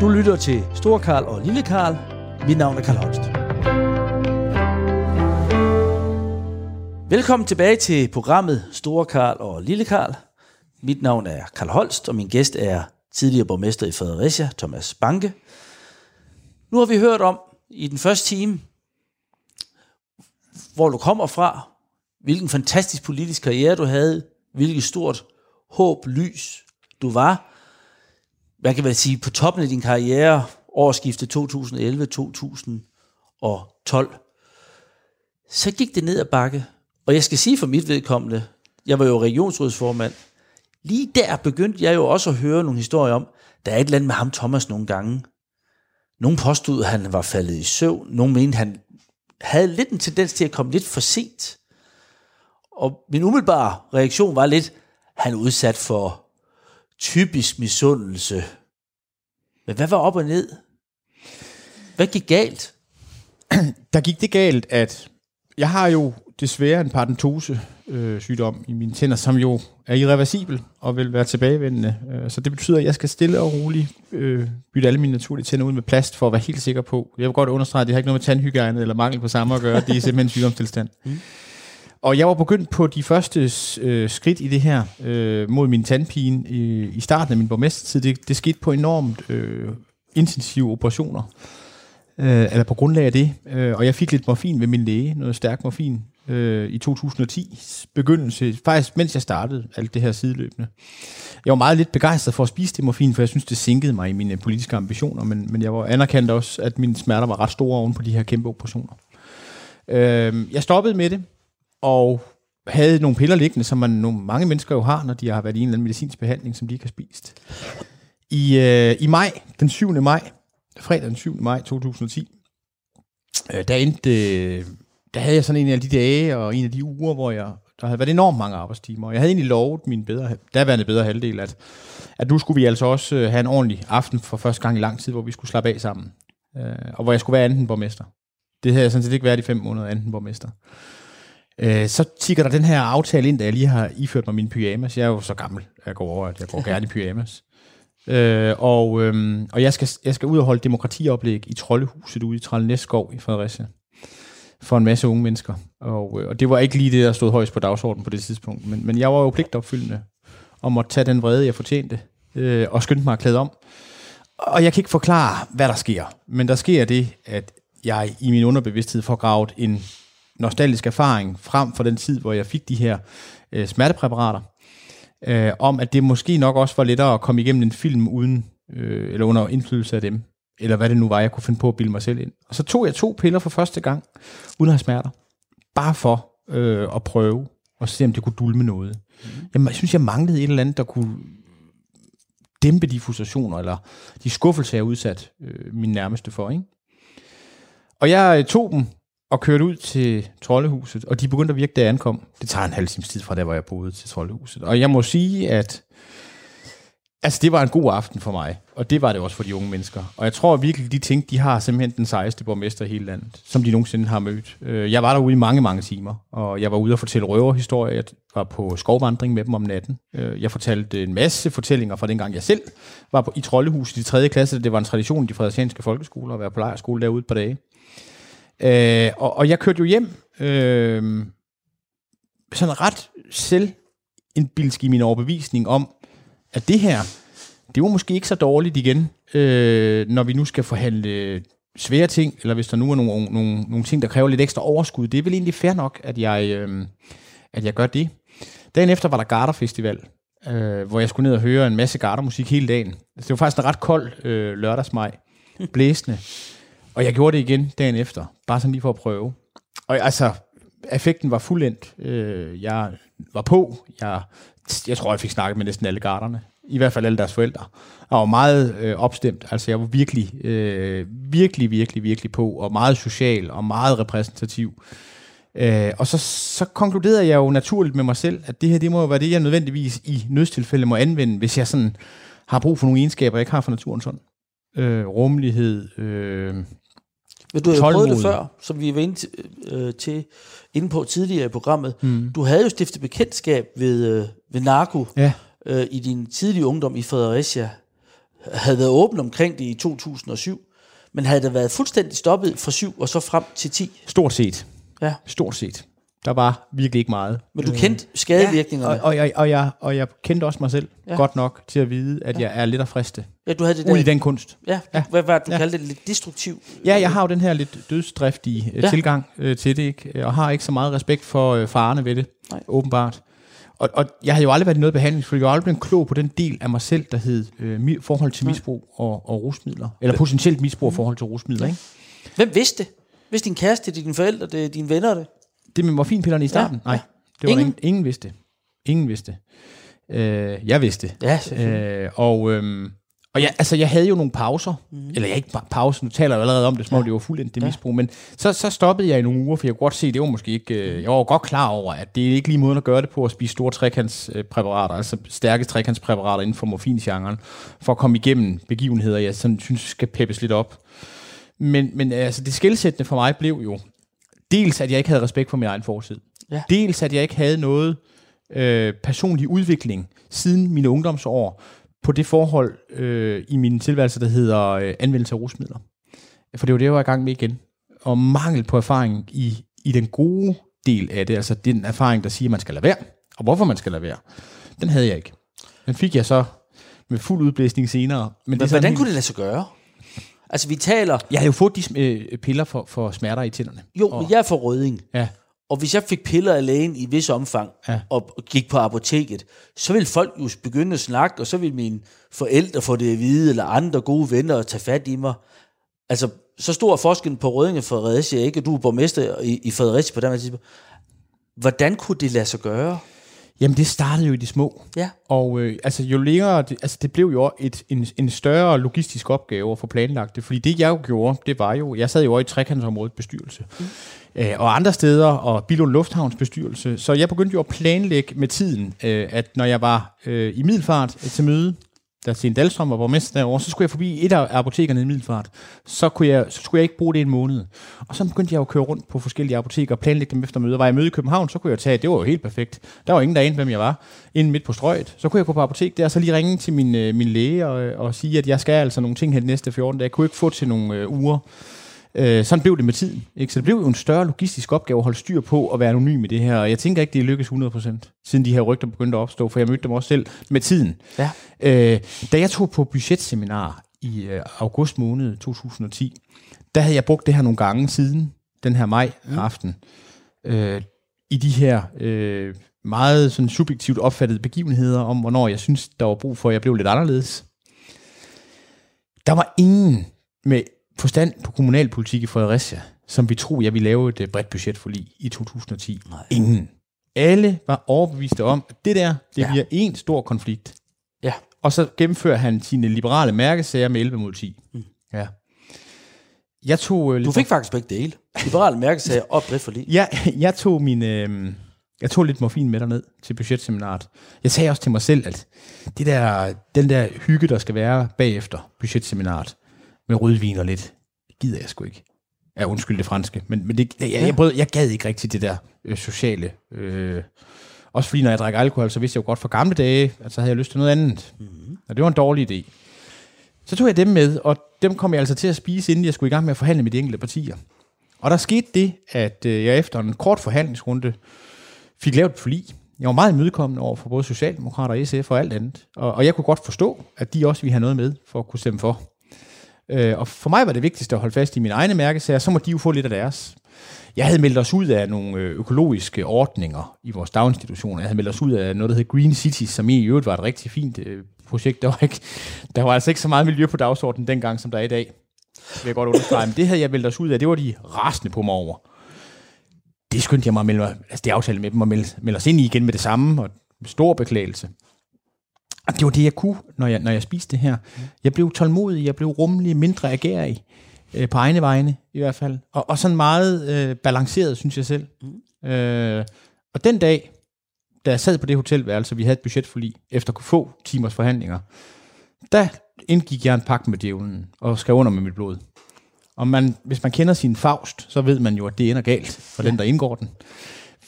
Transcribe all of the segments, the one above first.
Du lytter til Stor Karl og Lille Karl. Mit navn er Karl Holst. Velkommen tilbage til programmet Store Karl og Lille Karl. Mit navn er Karl Holst, og min gæst er tidligere borgmester i Fredericia, Thomas Banke. Nu har vi hørt om i den første time, hvor du kommer fra, hvilken fantastisk politisk karriere du havde, hvilket stort håb, lys du var hvad kan man sige, på toppen af din karriere, årsskiftet 2011-2012. Så gik det ned ad bakke. Og jeg skal sige for mit vedkommende, jeg var jo regionsrådsformand. Lige der begyndte jeg jo også at høre nogle historier om, der er et eller andet med ham Thomas nogle gange. Nogle påstod, at han var faldet i søvn. Nogle mente, han havde lidt en tendens til at komme lidt for sent. Og min umiddelbare reaktion var lidt, han er udsat for typisk misundelse. Men hvad var op og ned? Hvad gik galt? Der gik det galt, at jeg har jo desværre en paradentose øh, sygdom i mine tænder, som jo er irreversibel og vil være tilbagevendende. Øh, så det betyder, at jeg skal stille og roligt øh, bytte alle mine naturlige tænder ud med plast, for at være helt sikker på. Jeg vil godt understrege, at det har ikke noget med tandhygiejne eller mangel på samme at gøre. Det er simpelthen sygdomstilstand. Mm. Og jeg var begyndt på de første øh, skridt i det her øh, mod min tandpine i, i starten af min borgmestertid. Det, det skete på enormt øh, intensive operationer, øh, eller på grundlag af det. Øh, og jeg fik lidt morfin ved min læge, noget stærk morfin, øh, i 2010 begyndelse, faktisk mens jeg startede alt det her sideløbende. Jeg var meget lidt begejstret for at spise det morfin, for jeg synes, det sænkede mig i mine politiske ambitioner, men, men jeg var anerkendt også, at mine smerter var ret store oven på de her kæmpe operationer. Øh, jeg stoppede med det, og havde nogle piller liggende, som man, nogle, mange mennesker jo har, når de har været i en eller anden medicinsk behandling, som de ikke har spist. I, øh, i maj, den 7. maj, fredag den 7. maj 2010, øh, der, endte, øh, der havde jeg sådan en af de dage og en af de uger, hvor jeg, der havde været enormt mange arbejdstimer. Og jeg havde egentlig lovet min bedre, daværende bedre halvdel, at, at nu skulle vi altså også øh, have en ordentlig aften for første gang i lang tid, hvor vi skulle slappe af sammen. Øh, og hvor jeg skulle være anden borgmester. Det havde jeg sådan set ikke været i fem måneder anden borgmester. Øh, så tigger der den her aftale ind, da jeg lige har iført mig min pyjamas. Jeg er jo så gammel, jeg går over, at jeg går gerne i pyjamas. Øh, og, øh, og jeg, skal, jeg skal ud og holde demokratioplæg i Trollehuset ude i Trællenæsskov i Fredericia for en masse unge mennesker. Og, øh, og det var ikke lige det, der stod højst på dagsordenen på det tidspunkt. Men, men jeg var jo pligtopfyldende og måtte tage den vrede, jeg fortjente, øh, og skyndte mig at klæde om. Og jeg kan ikke forklare, hvad der sker. Men der sker det, at jeg i min underbevidsthed får gravet en nostalgisk erfaring frem for den tid, hvor jeg fik de her øh, smertepræparater, øh, om at det måske nok også var lettere at komme igennem en film uden øh, eller under indflydelse af dem, eller hvad det nu var, jeg kunne finde på at bilde mig selv ind. Og så tog jeg to piller for første gang, uden at have smerter, bare for øh, at prøve og se, om det kunne dulme noget. Mm. Jeg synes, jeg manglede et eller andet, der kunne dæmpe de frustrationer, eller de skuffelser, jeg udsat øh, min nærmeste for. Ikke? Og jeg øh, tog dem og kørte ud til Trollehuset, og de begyndte at virke, da jeg ankom. Det tager en halv times tid fra der, hvor jeg boede til Trollehuset. Og jeg må sige, at altså, det var en god aften for mig, og det var det også for de unge mennesker. Og jeg tror virkelig, de tænkte, de har simpelthen den sejeste borgmester i hele landet, som de nogensinde har mødt. Øh, jeg var derude i mange, mange timer, og jeg var ude og fortælle røverhistorier. Jeg var på skovvandring med dem om natten. Øh, jeg fortalte en masse fortællinger fra dengang, jeg selv var på, i Trollehuset i 3. klasse. Det var en tradition i de frederiциanske folkeskoler at være på lejerskole derude på dage. Øh, og, og jeg kørte jo hjem øh, sådan ret selvindbilsk i min overbevisning om, at det her, det var måske ikke så dårligt igen, øh, når vi nu skal forhandle svære ting, eller hvis der nu er nogle, nogle, nogle ting, der kræver lidt ekstra overskud. Det er vel egentlig fair nok, at jeg, øh, at jeg gør det. Dagen efter var der Garderfestival, øh, hvor jeg skulle ned og høre en masse Gardermusik hele dagen. Altså, det var faktisk en ret kold øh, lørdagsmaj, blæsende. Og jeg gjorde det igen dagen efter, bare sådan lige for at prøve. Og altså, effekten var fuldendt. Øh, jeg var på. Jeg, jeg tror, jeg fik snakket med næsten alle garderne. I hvert fald alle deres forældre. Jeg var meget øh, opstemt. Altså, jeg var virkelig, øh, virkelig, virkelig, virkelig på. Og meget social og meget repræsentativ. Øh, og så, så konkluderede jeg jo naturligt med mig selv, at det her, det må jo være det, jeg nødvendigvis i nødstilfælde må anvende, hvis jeg sådan har brug for nogle egenskaber, jeg ikke har for naturen sådan. Øh, rummelighed, øh, men du har jo prøvet det før, som vi var inde til, øh, til inde på tidligere i programmet. Mm. Du havde jo stiftet bekendtskab ved, øh, ved narko ja. øh, i din tidlige ungdom i Fredericia. havde været åben omkring det i 2007, men havde det været fuldstændig stoppet fra 7 og så frem til 10? Stort set. Ja. Stort set. Der var virkelig ikke meget. Men du kendte skadevirkningerne? Og, og, jeg, og, jeg, og jeg kendte også mig selv Ja. ja. godt nok til at vide, at ja. jeg er lidt at friste. Ja, du havde det Ud i der, den kunst. ja, Ja. hvad var det, du Ja. kaldte det, lidt destruktiv? Ja, jeg har jo den her lidt dødsdriftige Ja. ja. tilgang øh, til det, ikke? og har ikke så meget respekt for øh, farerne ved det, Nej. Åbenbart. Og, og jeg har jo aldrig været i noget behandling, for jeg har aldrig blevet klog på den del af mig selv, der hed øh, forhold til misbrug og, og rusmidler. Eller potentielt misbrug og forhold til rusmidler. Ikke? Hvem vidste det? Vidste din kæreste, det, dine forældre, det, dine venner det? Det med morfinpillerne i starten? Ja, Nej, ja. det var Ingen? ingen? ingen vidste. Ingen vidste. Øh, jeg vidste. Ja. Øh, og øhm, og jeg, altså, jeg havde jo nogle pauser. Mm. Eller jeg ikke bare pauser, nu taler jeg allerede om det, som om det var fuldt det misbrug. Men så, så stoppede jeg i nogle uger, for jeg kunne godt se, det var måske ikke... Øh, jeg var godt klar over, at det er ikke lige måden at gøre det på, at spise store trekantspræparater, altså stærke trekantspræparater inden for morfingenren, for at komme igennem begivenheder, jeg sådan, synes skal peppes lidt op. Men, men altså, det skældsættende for mig blev jo, dels at jeg ikke havde respekt for min egen fortid. Ja. Dels at jeg ikke havde noget øh, personlig udvikling siden mine ungdomsår på det forhold øh, i min tilværelse, der hedder øh, anvendelse af rusmidler. For det var det, jeg var i gang med igen. Og mangel på erfaring i, i den gode del af det, altså den erfaring, der siger, at man skal lade være, og hvorfor man skal lade være, den havde jeg ikke. Den fik jeg så med fuld udblæsning senere. Men Men det er hvordan helt- kunne det lade sig gøre? Altså, vi taler... Jeg havde jo fået de øh, piller for, for smerter i tænderne. Jo, men jeg er for røding. Ja. Og hvis jeg fik piller af lægen i vis omfang, Ja. og gik på apoteket, så ville folk jo begynde at snakke, og så ville mine forældre få det at vide, eller andre gode venner at tage fat i mig. Altså, så stor forskellen på Røding og Fredericia, ikke? Og du er borgmester i, i Fredericia på den tidspunkt. Hvordan kunne det lade sig gøre? Jamen, det startede jo i de små. Ja. Og øh, altså, jo længere, det, altså, det blev jo et, en, en større logistisk opgave at få planlagt det, fordi det jeg jo gjorde, det var jo, jeg sad jo over i trekantsområdet bestyrelse, mm. øh, og andre steder, og Bilund Lufthavns bestyrelse, så jeg begyndte jo at planlægge med tiden, øh, at når jeg var øh, i Middelfart til møde, da Sten Dahlstrøm var borgmester derovre, så skulle jeg forbi et af apotekerne i Middelfart. Så, kunne jeg, så skulle jeg ikke bruge det en måned. Og så begyndte jeg at køre rundt på forskellige apoteker og planlægge dem efter møder. Var jeg møde i København, så kunne jeg tage, det var jo helt perfekt. Der var ingen, der anede, hvem jeg var, inden midt på strøget. Så kunne jeg gå på apotek der, og så lige ringe til min, øh, min læge og, øh, og sige, at jeg skal altså nogle ting her de næste 14 dage. Jeg kunne ikke få til nogle øh, uger. Øh, sådan blev det med tiden. Ikke? Så det blev jo en større logistisk opgave at holde styr på at være anonym med det her. Og jeg tænker ikke, det er lykkes 100%, siden de her rygter begyndte at opstå, for jeg mødte dem også selv med tiden. Ja. Øh, da jeg tog på budgetseminar i øh, august måned 2010, der havde jeg brugt det her nogle gange siden den her maj aften, øh, i de her øh, meget sådan subjektivt opfattede begivenheder om, hvornår jeg synes, der var brug for, at jeg blev lidt anderledes. Der var ingen med forstand på kommunalpolitik i Fredericia, som vi tror, jeg ville lave et øh, bredt budgetforlig i 2010. Nej. Ingen. Alle var overbeviste om, at det der, det Ja. ja. bliver en stor konflikt. Ja. Og så gennemfører han sine liberale mærkesager med 11 mod 10. Mm. Ja. Jeg tog... Øh, Du fik faktisk begge dele. Liberale mærkesager og bredt for lige. jeg, jeg tog min... Øh, jeg tog lidt morfin med derned til budgetseminaret. Jeg sagde også til mig selv, at det der, den der hygge, der skal være bagefter budgetseminaret, med rødvin og lidt, det gider jeg sgu ikke. Ja, undskyld det franske, men, men det, jeg, jeg, jeg, prøvede, jeg gad ikke rigtig det der øh, sociale. Øh, også fordi, når jeg drak alkohol, så vidste jeg jo godt fra gamle dage, at så havde jeg lyst til noget andet. Mm-hmm. Og det var en dårlig idé. Så tog jeg dem med, og dem kom jeg altså til at spise, inden jeg skulle i gang med at forhandle med de enkelte partier. Og der skete det, at øh, jeg efter en kort forhandlingsrunde fik lavet et forlig. Jeg var meget imødekommende over for både Socialdemokrater og SF og alt andet. Og, og jeg kunne godt forstå, at de også ville have noget med for at kunne stemme for. Øh, og for mig var det vigtigste at holde fast i mine egne mærkesager, så må de jo få lidt af deres. Jeg havde meldt os ud af nogle øh, økologiske ordninger i vores daginstitutioner. Jeg havde meldt os ud af noget, der hed Green Cities, som i øvrigt var et rigtig fint øh, projekt. Der var, ikke, der var altså ikke så meget miljø på dagsordenen dengang, som der er i dag. Det vil jeg godt understrege. Men det havde jeg meldt os ud af. Det var de rasende på mig over. Det skyndte jeg mig at melde mig, altså det aftalte med dem at melde, melde os ind i igen med det samme, og med stor beklagelse. Det var det, jeg kunne, når jeg, når jeg spiste det her. Jeg blev tålmodig, jeg blev rummelig, mindre agerig, øh, på egne vegne i hvert fald. Og, og sådan meget øh, balanceret, synes jeg selv. Mm. Øh, og den dag, da jeg sad på det hotelværelse, vi havde et budgetforlig, efter få timers forhandlinger, der indgik jeg en pagt med djævlen, og skrev under med mit blod. Og man, hvis man kender sin faust, så ved man jo, at det ender galt for ja. den, der indgår den.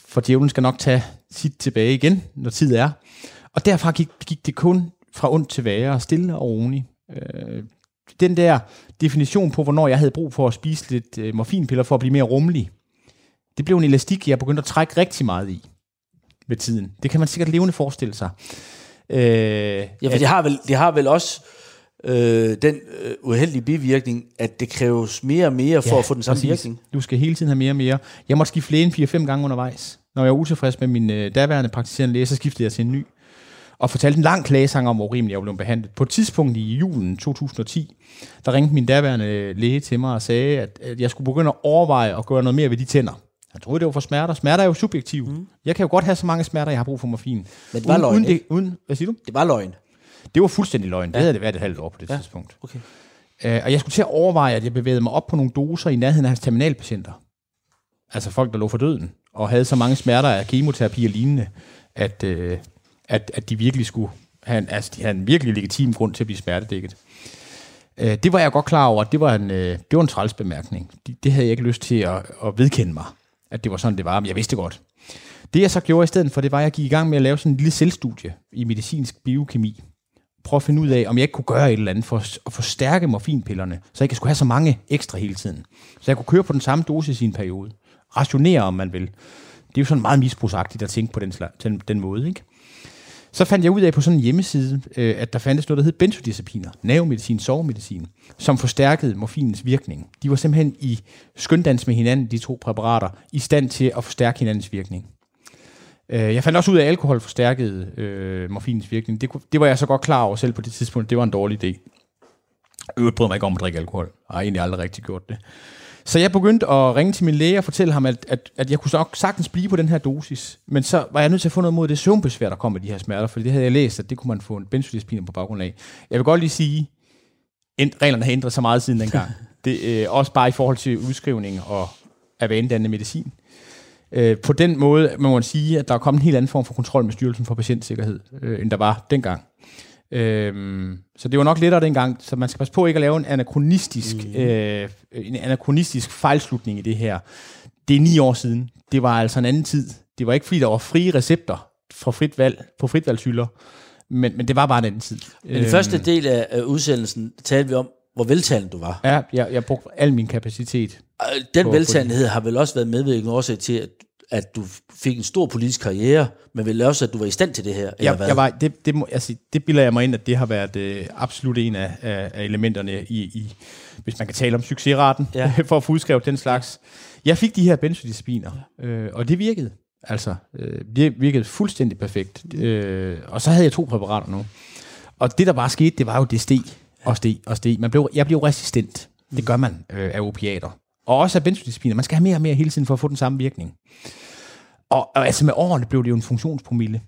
For djævlen skal nok tage sit tilbage igen, når tid er. Og derfra gik, gik det kun fra ondt til værre, stille og roligt. Øh, den der definition på, hvornår jeg havde brug for at spise lidt øh, morfinpiller for at blive mere rummelig, det blev en elastik, jeg begyndte at trække rigtig meget i med tiden. Det kan man sikkert levende forestille sig. Øh, ja, for det har vel, det har vel også øh, den øh, uheldige bivirkning, at det kræves mere og mere for ja, at få den samme præcis. virkning. Du skal hele tiden have mere og mere. Jeg måtte skifte lægen 4-5 gange undervejs. Når jeg var utilfreds med min øh, daværende praktiserende læge, så skiftede jeg til en ny. Og fortalte en lang klagesang om, hvor urimeligt jeg blev behandlet. På et tidspunkt i julen 2010, der ringte min daværende læge til mig og sagde, at, at jeg skulle begynde at overveje at gøre noget mere ved de tænder. Jeg troede, det var for smerter. Smerter er jo subjektiv. Mm. Jeg kan jo godt have så mange smerter, jeg har brug for morfin. Men det var uden, løgn, uden, det, uden, Hvad siger du? Det var løgn. Det var fuldstændig løgn. Ja. Det havde det været et halvt år på det ja. tidspunkt. Okay. Uh, og jeg skulle til at overveje, at jeg bevægede mig op på nogle doser i nærheden af hans terminalpatienter. Altså folk, der lå for døden, og havde så mange smerter af kemoterapi og lignende, at, uh, at, at de virkelig skulle have en, altså, de havde en virkelig legitim grund til at blive smertedækket. Øh, det var jeg godt klar over, det var en, øh, det var en træls bemærkning. Det, det havde jeg ikke lyst til at, at vedkende mig, at det var sådan, det var, men jeg vidste godt. Det jeg så gjorde i stedet for, det var, at jeg gik i gang med at lave sådan en lille selvstudie i medicinsk biokemi prøve at finde ud af, om jeg ikke kunne gøre et eller andet for at forstærke morfinpillerne, så jeg ikke skulle have så mange ekstra hele tiden. Så jeg kunne køre på den samme dosis i en periode. Rationere, om man vil. Det er jo sådan meget misbrugsagtigt at tænke på den, den, den måde, ikke? Så fandt jeg ud af på sådan en hjemmeside, øh, at der fandtes noget, der hed benzodiazepiner, nervemedicin, sovemedicin, som forstærkede morfinens virkning. De var simpelthen i skøndans med hinanden, de to præparater, i stand til at forstærke hinandens virkning. Øh, jeg fandt også ud af, at alkohol forstærkede øh, morfinens virkning. Det, det var jeg så godt klar over selv på det tidspunkt. Det var en dårlig idé. Jeg bryder mig ikke om at drikke alkohol. Jeg har egentlig aldrig rigtig gjort det. Så jeg begyndte at ringe til min læge og fortælle ham, at, at, at jeg kunne nok sagtens blive på den her dosis. Men så var jeg nødt til at få noget mod det søvnbesvær, der kom med de her smerter, for det havde jeg læst, at det kunne man få en benzodiazepiner på baggrund af. Jeg vil godt lige sige, at reglerne har ændret sig meget siden dengang. Det, øh, også bare i forhold til udskrivning og af vanedannende medicin. Øh, på den måde må man sige, at der er kommet en helt anden form for kontrol med Styrelsen for Patientsikkerhed, øh, end der var dengang. Øh, så det var nok lettere dengang, så man skal passe på ikke at lave en anachronistisk, mm. øh, en anachronistisk fejlslutning i det her. Det er ni år siden. Det var altså en anden tid. Det var ikke fordi, der var frie recepter for frit valg, på fritvalgshylder, men, men det var bare en anden tid. Men den første øhm. del af udsendelsen talte vi om, hvor veltalende du var. Ja, jeg, jeg brugte al min kapacitet. Den veltalenhed har vel også været medvirkende årsag til, at, at du fik en stor politisk karriere, men vel også, at du var i stand til det her, eller jeg, hvad? Jeg var, det, det, må, altså, det bilder jeg mig ind, at det har været øh, absolut en af, af, af elementerne i, i, hvis man kan tale om succesraten, ja. for at få udskrevet den slags. Jeg fik de her benzodiazepiner, øh, og det virkede. Altså, øh, det virkede fuldstændig perfekt. Øh, og så havde jeg to præparater nu. Og det, der bare skete, det var jo, det steg og steg og steg. Man blev, jeg blev resistent. Det gør man øh, af opiater. Og også af benzodiazepiner. Man skal have mere og mere hele tiden for at få den samme virkning. Og, og altså med årene blev det jo en funktionspromille.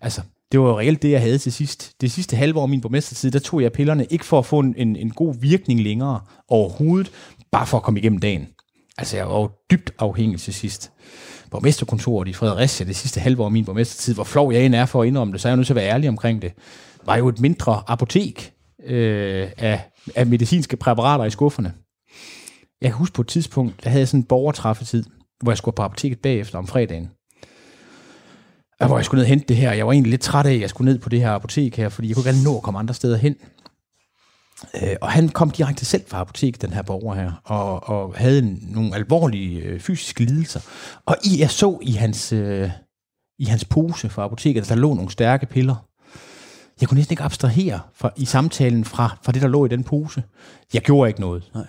Altså, det var jo reelt det, jeg havde til sidst. Det sidste halve år af min borgmestertid, der tog jeg pillerne ikke for at få en, en, en god virkning længere overhovedet, bare for at komme igennem dagen. Altså, jeg var jo dybt afhængig til sidst. Borgmesterkontoret i Fredericia, det sidste halve år af min borgmestertid, hvor flov jeg end er for at indrømme det, så er jeg nødt til at være ærlig omkring det, var jo et mindre apotek øh, af, af medicinske præparater i skufferne. Jeg kan huske på et tidspunkt, der havde jeg sådan en borgertræffetid, hvor jeg skulle på apoteket bagefter om fredagen. Og hvor jeg skulle ned og hente det her. Jeg var egentlig lidt træt af, at jeg skulle ned på det her apotek her, fordi jeg kunne ikke nå at komme andre steder hen. Øh, og han kom direkte selv fra apoteket, den her borger her, og, og havde nogle alvorlige øh, fysiske lidelser. Og i, jeg så i hans, øh, i hans pose fra apoteket, der lå nogle stærke piller. Jeg kunne næsten ikke abstrahere fra, i samtalen fra, fra det, der lå i den pose. Jeg gjorde ikke noget. Nej.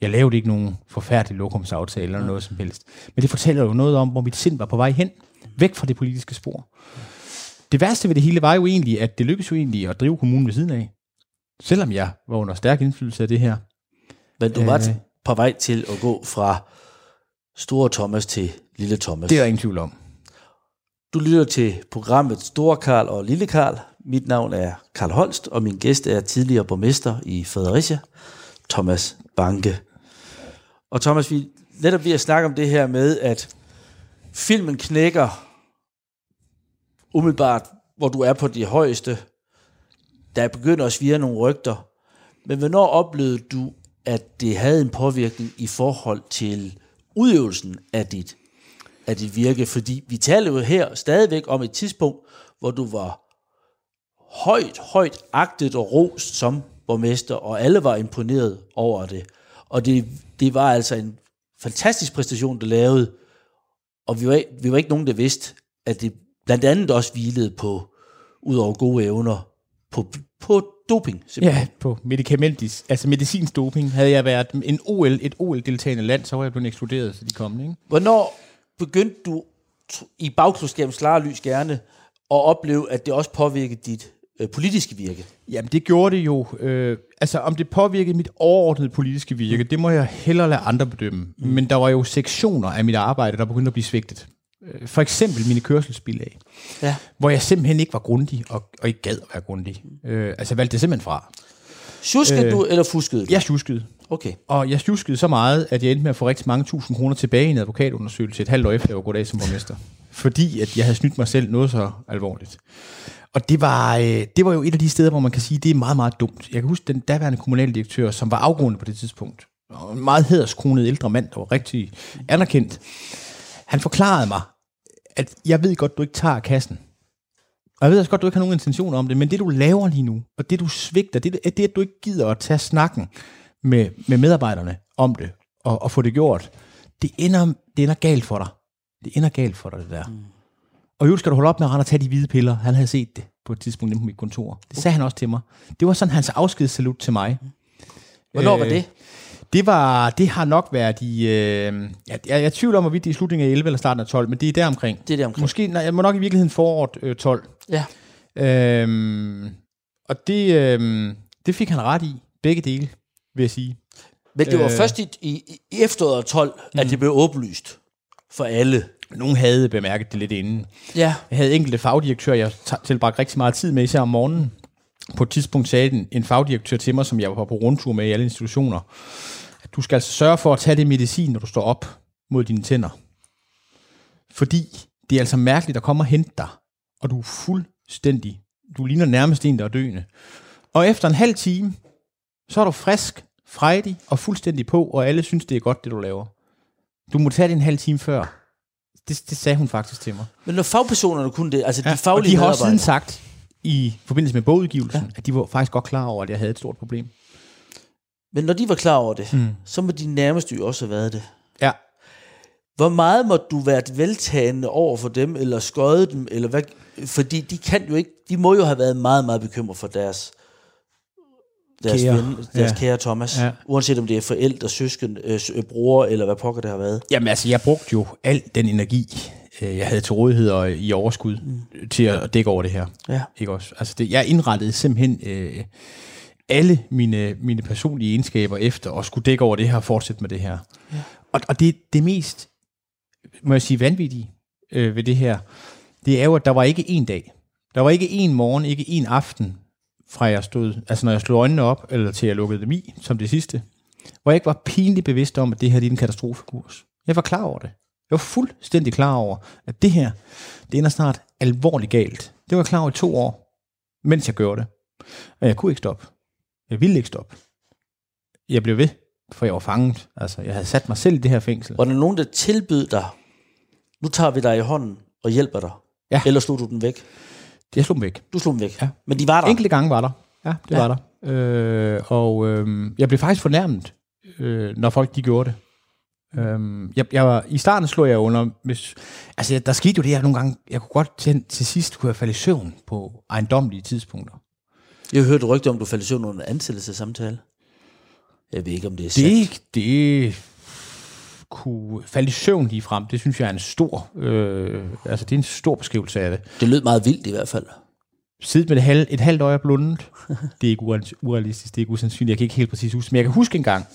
Jeg lavede ikke nogen forfærdelig lokumsaftale eller noget som helst. Men det fortæller jo noget om, hvor mit sind var på vej hen. Væk fra det politiske spor. Det værste ved det hele var jo egentlig, at det lykkedes jo egentlig at drive kommunen ved siden af. Selvom jeg var under stærk indflydelse af det her. Men du var øh, på vej til at gå fra Store Thomas til Lille Thomas. Det er der ingen tvivl om. Du lytter til programmet Store Karl og Lille Karl. Mit navn er Karl Holst, og min gæst er tidligere borgmester i Fredericia, Thomas Banke. Og Thomas, vi netop ved at snakke om det her med, at filmen knækker umiddelbart, hvor du er på de højeste. Der begynder at svire nogle rygter. Men hvornår oplevede du, at det havde en påvirkning i forhold til udøvelsen af dit, af dit virke? Fordi vi taler jo her stadigvæk om et tidspunkt, hvor du var højt, højt agtet og rost som borgmester, og alle var imponeret over det. Og det, det var altså en fantastisk præstation, der lavede, og vi var, vi var ikke nogen, der vidste, at det blandt andet også hvilede på, ud over gode evner, på, på doping, simpelthen. Ja, på medicamentis, altså medicinsk doping. Havde jeg været en OL, et OL-deltagende land, så var jeg blevet ekskluderet, så de kom, ikke? Hvornår begyndte du i bagklodskabens klare lys gerne at opleve, at det også påvirkede dit øh, politiske virke? Jamen, det gjorde det jo. Øh, altså, om det påvirkede mit overordnede politiske virke, det må jeg hellere lade andre bedømme. Mm. Men der var jo sektioner af mit arbejde, der begyndte at blive svigtet. Øh, For eksempel mine kørselsbilag, Ja. hvor jeg simpelthen ikke var grundig, og, og ikke gad at være grundig. Øh, altså, valgte det simpelthen fra. Sjuskede øh, du, eller fuskede du? Jeg sjuskede. Okay. Og jeg sjuskede så meget, at jeg endte med at få rigtig mange tusind kroner tilbage i en advokatundersøgelse et halvt år efter, jeg var af som borgmester. Fordi at jeg havde snydt mig selv noget så alvorligt. Og det var, øh, det var jo et af de steder, hvor man kan sige, det er meget, meget dumt. Jeg kan huske den daværende kommunaldirektør, som var afgående på det tidspunkt. Og en meget hederskronet ældre mand, der var rigtig anerkendt. Han forklarede mig, at jeg ved godt, du ikke tager kassen. Og jeg ved også godt, du ikke har nogen intention om det, men det du laver lige nu, og det du svigter, det, er det at du ikke gider at tage snakken med, med medarbejderne om det, og, og få det gjort, det ender, det ender galt for dig. Det ender galt for dig, det der. Mm. Og jo skal du holde op med at rende og tage de hvide piller. Han havde set det på et tidspunkt inde på mit kontor. Det sagde han også til mig. Det var sådan hans afskedssalut til mig. Hvornår var Øh, det? Det, var, det har nok været i... Øh, jeg, jeg, jeg er tvivl om, hvorvidt det er i slutningen af 11 eller starten af 12, men det er der omkring. Det er der omkring. Måske, nej, jeg må nok i virkeligheden foråret øh, 12. Ja. Øhm, og det, øhm, det fik han ret i, begge dele, vil jeg sige. Men det var Øh. først i, i, i efteråret 12, mm. at det blev åbenlyst for alle. Nogen havde bemærket det lidt inden. Ja. Jeg havde enkelte fagdirektører, jeg tilbragte rigtig meget tid med, især om morgenen. På et tidspunkt sagde en, en fagdirektør til mig, som jeg var på rundtur med i alle institutioner, at du skal altså sørge for at tage det medicin, når du står op mod dine tænder. Fordi det er altså mærkeligt at komme og hente dig, og du er fuldstændig, du ligner nærmest en, der er døende. Og efter en halv time, så er du frisk, frejdig og fuldstændig på, og alle synes, det er godt, det du laver. Du må tage det en halv time før. Det, det sagde hun faktisk til mig. Men når fagpersonerne kunne det, altså de Ja, og faglige de har også siden sagt, i forbindelse med bogudgivelsen, ja. at de var faktisk godt klar over, at jeg havde et stort problem. men når de var klar over det, Mm. så må de nærmeste jo også have været det. Ja. Hvor meget må du være veltagende over for dem, eller skøde dem, eller hvad? Fordi de kan jo ikke, de må jo have været meget, meget bekymret for deres, deres, Kære. ven, deres Ja. kære Thomas. Ja. Uanset om det er forældre, søsken, øh, øh, bror, eller hvad pokker det har været. Jamen altså, jeg brugte jo al den energi, øh, jeg havde til rådighed og i overskud, mm. til at dække over det her. Ja. Ikke også? Altså, det, jeg indrettede simpelthen øh, alle mine, mine personlige egenskaber efter at skulle dække over det her og fortsætte med det her. Ja. Og, og det, det mest, må jeg sige, vanvittige øh, ved det her, det er jo, at der var ikke en dag, der var ikke en morgen, ikke en aften, fra jeg stod, altså når jeg slog øjnene op, eller til jeg lukkede dem i, som det sidste, hvor jeg ikke var pinligt bevidst om, at det her det er en katastrofekurs. Jeg var klar over det. Jeg var fuldstændig klar over, at det her, det ender snart alvorligt galt. Det var jeg klar over i to år, mens jeg gjorde det. Og jeg kunne ikke stoppe. Jeg ville ikke stoppe. Jeg blev ved, for jeg var fanget. Altså, jeg havde sat mig selv i det her fængsel. Var der nogen, der tilbød dig, nu tager vi dig i hånden og hjælper dig? Ja. Eller slog du den væk? Jeg slog dem væk. Du slog dem væk. Ja. Men de var der. Enkelte gange var der. Ja, det Ja. var der. Øh, og øh, jeg blev faktisk fornærmet, øh, når folk de gjorde det. Øhm, jeg, jeg var, I starten slog jeg under, hvis, altså der skete jo det her nogle gange, jeg kunne godt til, til sidst kunne jeg falde i søvn på ejendomlige tidspunkter. Jeg hørte rygte om, du faldt i søvn under ansættelsessamtale. Jeg ved ikke, om det er sandt. Det, det kunne falde i søvn lige frem, det synes jeg er en stor, øh, altså det er en stor beskrivelse af det. Det lød meget vildt i hvert fald. Sidde med et, halv, et halvt øje blundet, det er ikke ureal- urealistisk, det er ikke usandsynligt, jeg kan ikke helt præcis huske, men jeg kan huske en gang,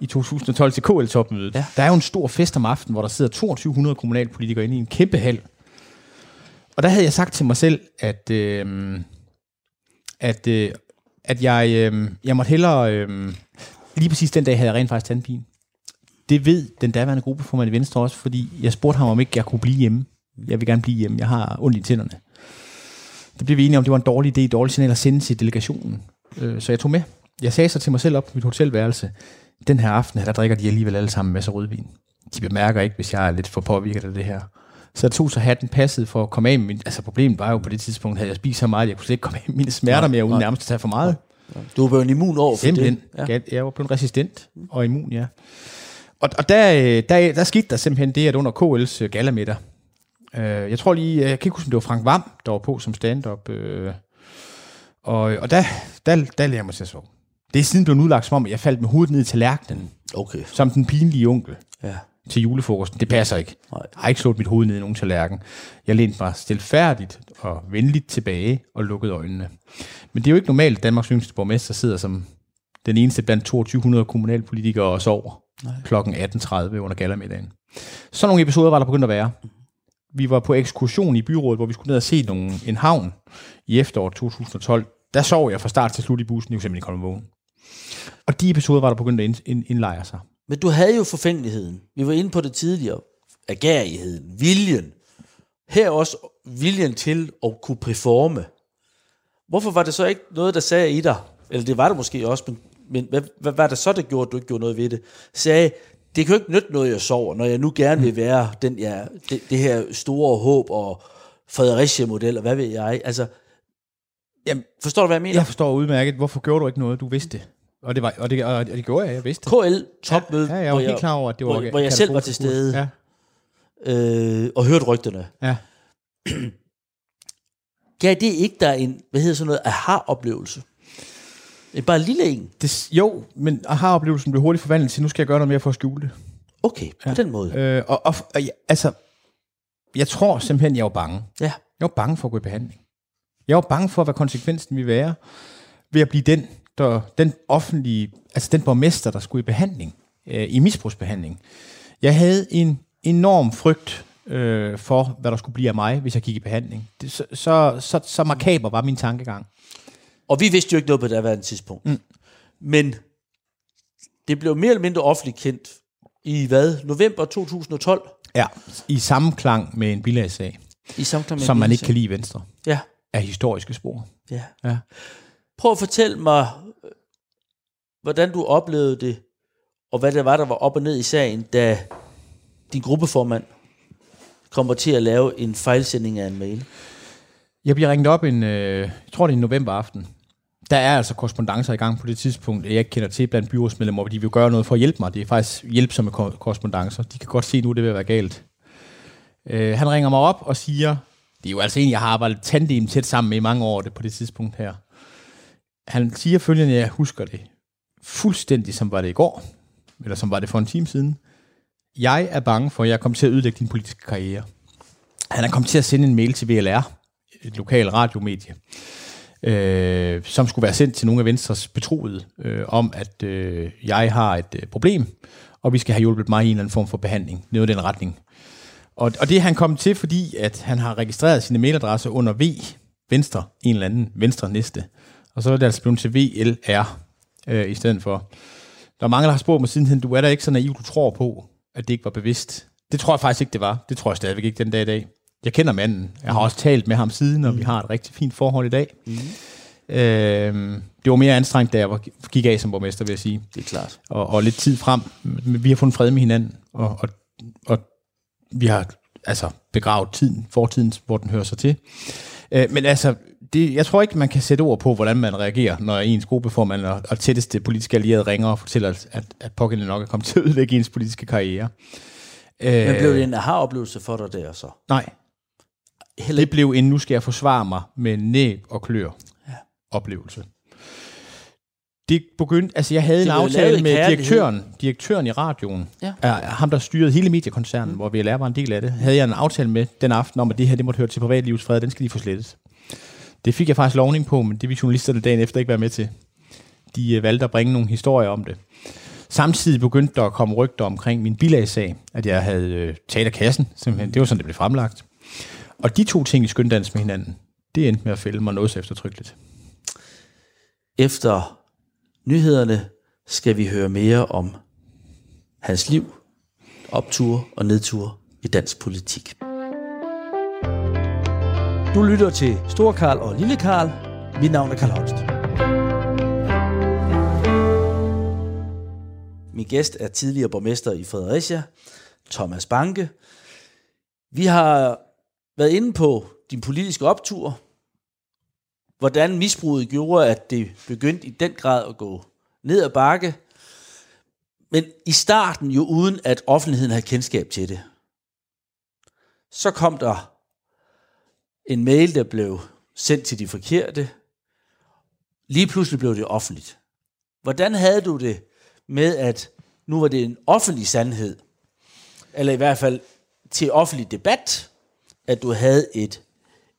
i 2012 til KL-topmødet, ja. der er jo en stor fest om aftenen, hvor der sidder 2200 kommunalpolitikere inde i en kæmpe hal. Og der havde jeg sagt til mig selv, at, øh, at, øh, at jeg, øh, jeg måtte hellere... Øh, lige præcis den dag havde jeg rent faktisk tandpine. Det ved den daværende gruppeformand i Venstre også, fordi jeg spurgte ham, om ikke jeg kunne blive hjemme. Jeg vil gerne blive hjemme. Jeg har ondt i tænderne. Det blev vi enige om, det var en dårlig idé, et dårligt signal at sende til delegationen. Øh, så jeg tog med. Jeg sagde så til mig selv op på mit hotelværelse, den her aften, her, der drikker de alligevel alle sammen en masse rødvin. De bemærker ikke, hvis jeg er lidt for påvirket af det her. Så jeg tog så hatten passet for at komme af med min... Altså problemet var jo på det tidspunkt, havde jeg spist så meget, at jeg kunne slet ikke komme af med mine smerter mere, uden nærmest at tage for meget. Du er blevet immun over for Simpelthen. det. Ja. Jeg var blevet resistent og immun, ja. Og, og der, øh, der, der skete der simpelthen det, at under KL's øh, galamiddag, øh, jeg tror lige, jeg kan ikke huske, om det var Frank Vam, der var på som stand-up, øh, og, og der, der, der lagde jeg mig til at sove. Det er siden blevet udlagt som om, at jeg faldt med hovedet ned til tallerkenen, Okay. som den pinlige onkel Ja. til julefrokosten. Det passer ikke. Nej. Jeg har ikke slået mit hoved ned i nogen tallerken. Jeg lænede mig stilfærdigt og venligt tilbage og lukkede øjnene. Men det er jo ikke normalt, at Danmarks yngste borgmester sidder som den eneste blandt 2200 kommunalpolitikere og sover kl. 18.30 under gallermiddagen. Så nogle episoder var der begyndt at være. Vi var på ekskursion i byrådet, hvor vi skulle ned og se nogle, en havn i efteråret 2012. Der sov jeg fra start til slut i bussen. Jeg kunne simpelthen ikke holde. Og de episoder var der begyndt at ind, ind, indlejre sig. Men du havde jo forfængeligheden. Vi var inde på det tidligere. Agerigheden, viljen. Her også viljen til at kunne performe. Hvorfor var det så ikke noget, der sagde i dig? Eller det var det måske også, men, men hvad, hvad var det så, der gjorde, at du ikke gjorde noget ved det? Sagde, det kan jo ikke nytte noget, jeg sover, når jeg nu gerne vil være den, ja, det, det her store håb og Fredericia-model, og hvad ved jeg. Altså, Jamen, forstår du, hvad jeg mener? Jeg forstår udmærket, hvorfor gjorde du ikke noget, du vidste det. Og det, var, og det, og det gjorde jeg, jeg vidste. KL topmøde, Ja, jeg var helt klar over, at det var hvor, hvor jeg selv var til stede, Ja, øh, og hørte rygterne. ja. Gav det ikke der en, hvad hedder sådan noget, aha-oplevelse? Det er bare en lille en. Det, jo, men aha-oplevelsen blev hurtigt forvandlet til, nu skal jeg gøre noget mere for at skjule det. Okay, på den måde. Øh, og, og, og jeg- altså, jeg tror simpelthen, jeg var bange. Ja. Jeg var bange for at gå i behandling. Jeg var bange for, hvad konsekvensen ville være ved at blive den, der, den offentlige, altså den borgmester, der skulle i behandling, øh, i misbrugsbehandling. Jeg havde en enorm frygt øh, for, hvad der skulle blive af mig, hvis jeg gik i behandling. Det, så, så, så, så makaber var min tankegang. Og vi vidste jo ikke noget på det daværende tidspunkt. Mm. Men det blev mere eller mindre offentligt kendt i hvad? November 2012? Ja. I sammenklang med en bilagssag, I samklang med som man en ikke kan lide Venstre, Ja, af historiske spor. ja. Ja. Prøv at fortælle mig, øh, hvordan du oplevede det, og hvad det var, der var op og ned i sagen, da din gruppeformand kommer til at lave en fejlsending af en mail. Jeg bliver ringet op en, øh, jeg tror det er en november aften. Der er altså korrespondencer i gang på det tidspunkt, jeg ikke kender til blandt byrådsmedlemmer, hvor de vil gøre noget for at hjælpe mig. Det er faktisk hjælpsomme korrespondencer. De kan godt se nu, det vil være galt. Øh, han ringer mig op og siger, det er jo altså en, jeg har arbejdet tandem tæt sammen med i mange år det på det tidspunkt her. Han siger følgende, jeg husker det fuldstændig som var det i går, eller som var det for en time siden. Jeg er bange for, at jeg kommer til at ødelægge din politiske karriere. Han er kommet til at sende en mail til VLR, et lokalt radiomedie, øh, som skulle være sendt til nogle af Venstres betroede, øh, om at øh, jeg har et øh, problem, og vi skal have hjulpet mig i en eller anden form for behandling. Noget i den retning. Og, og det er han kommet til, fordi at han har registreret sine mailadresser under V, Venstre, en eller anden Venstre næste. Og så er det altså blevet til VLR øh, i stedet for. Der er mange, der har spurgt mig sidenhen, du er da ikke så naiv, du tror på, at det ikke var bevidst. Det tror jeg faktisk ikke, det var. Det tror jeg stadigvæk ikke den dag i dag. Jeg kender manden. Jeg har også talt med ham siden, og vi har et rigtig fint forhold i dag. Mm. Øh, det var mere anstrengt, da jeg var, gik af som borgmester, vil jeg sige. Det er klart. Og, og lidt tid frem. Vi har fundet fred med hinanden, og, og, og vi har altså begravet tiden, fortiden, hvor den hører sig til. Øh, men altså, det, jeg tror ikke, man kan sætte ord på, hvordan man reagerer, når ens gruppeformand og, og tætteste politiske allierede ringer og fortæller, at, at pågældende nok er kommet til at ødelægge ens politiske karriere. Øh, Men blev det en aha-oplevelse for dig der så? Nej, Heller det blev en, nu skal jeg forsvare mig med næb og klør Ja. oplevelse. Det begyndte, altså jeg havde Det en aftale med kærlighed. direktøren, direktøren i radioen, Ja. er, ham der styrede hele mediekoncernen, mm. hvor VLR var en del af det, havde jeg en aftale med den aften om, at det her, det måtte høre til privatlivets fred, den skal de få slettet. Det fik jeg faktisk lovning på, men det ville journalisterne dagen efter ikke være med til. De øh, valgte at bringe nogle historier om det. Samtidig begyndte der at komme rygter omkring min bilagssag, at jeg havde øh, taget af kassen, simpelthen. Det var sådan, det blev fremlagt. Og de to ting i skyndans med hinanden, det endte med at fælde mig noget så eftertrykkeligt. Efter nyhederne skal vi høre mere om hans liv, opture og nedture i dansk politik. Du lytter til Stor Karl og Lille Karl. Mit navn er Karl Holst. Min gæst er tidligere borgmester i Fredericia, Thomas Banke. Vi har været inde på din politiske optur, hvordan misbruget gjorde, at det begyndte i den grad at gå ned ad bakke, men i starten jo uden, at offentligheden havde kendskab til det. Så kom der en mail, der blev sendt til de forkerte. Lige pludselig blev det offentligt. Hvordan havde du det med, at nu var det en offentlig sandhed, eller i hvert fald til offentlig debat, at du havde et,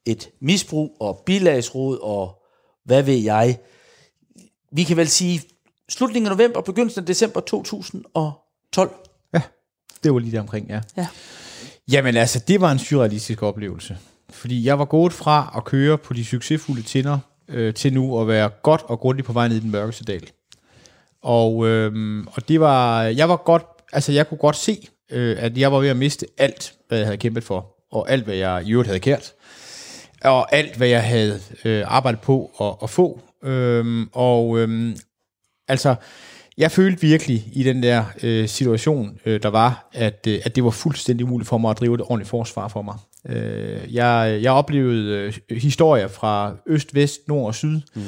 et misbrug og bilagsråd og hvad ved jeg. Vi kan vel sige slutningen af november, begyndelsen af december 2012. Ja, det var lige der omkring, ja. Ja. Jamen altså, det var en surrealistisk oplevelse. Fordi jeg var gået fra at køre på de succesfulde tinder, øh, til nu at være godt og grundigt på vej ned i den mørkeste dal. Og, øh, og det var, jeg var godt, altså jeg kunne godt se, øh, at jeg var ved at miste alt, hvad jeg havde kæmpet for, og alt, hvad jeg i øvrigt havde kært, og alt, hvad jeg havde øh, arbejdet på at, at få. Øh, og øh, altså, jeg følte virkelig i den der øh, situation, øh, der var, at, øh, at det var fuldstændig umuligt for mig at drive et ordentligt forsvar for mig. Øh, jeg, jeg oplevede øh, historier fra øst, vest, nord og syd, mm.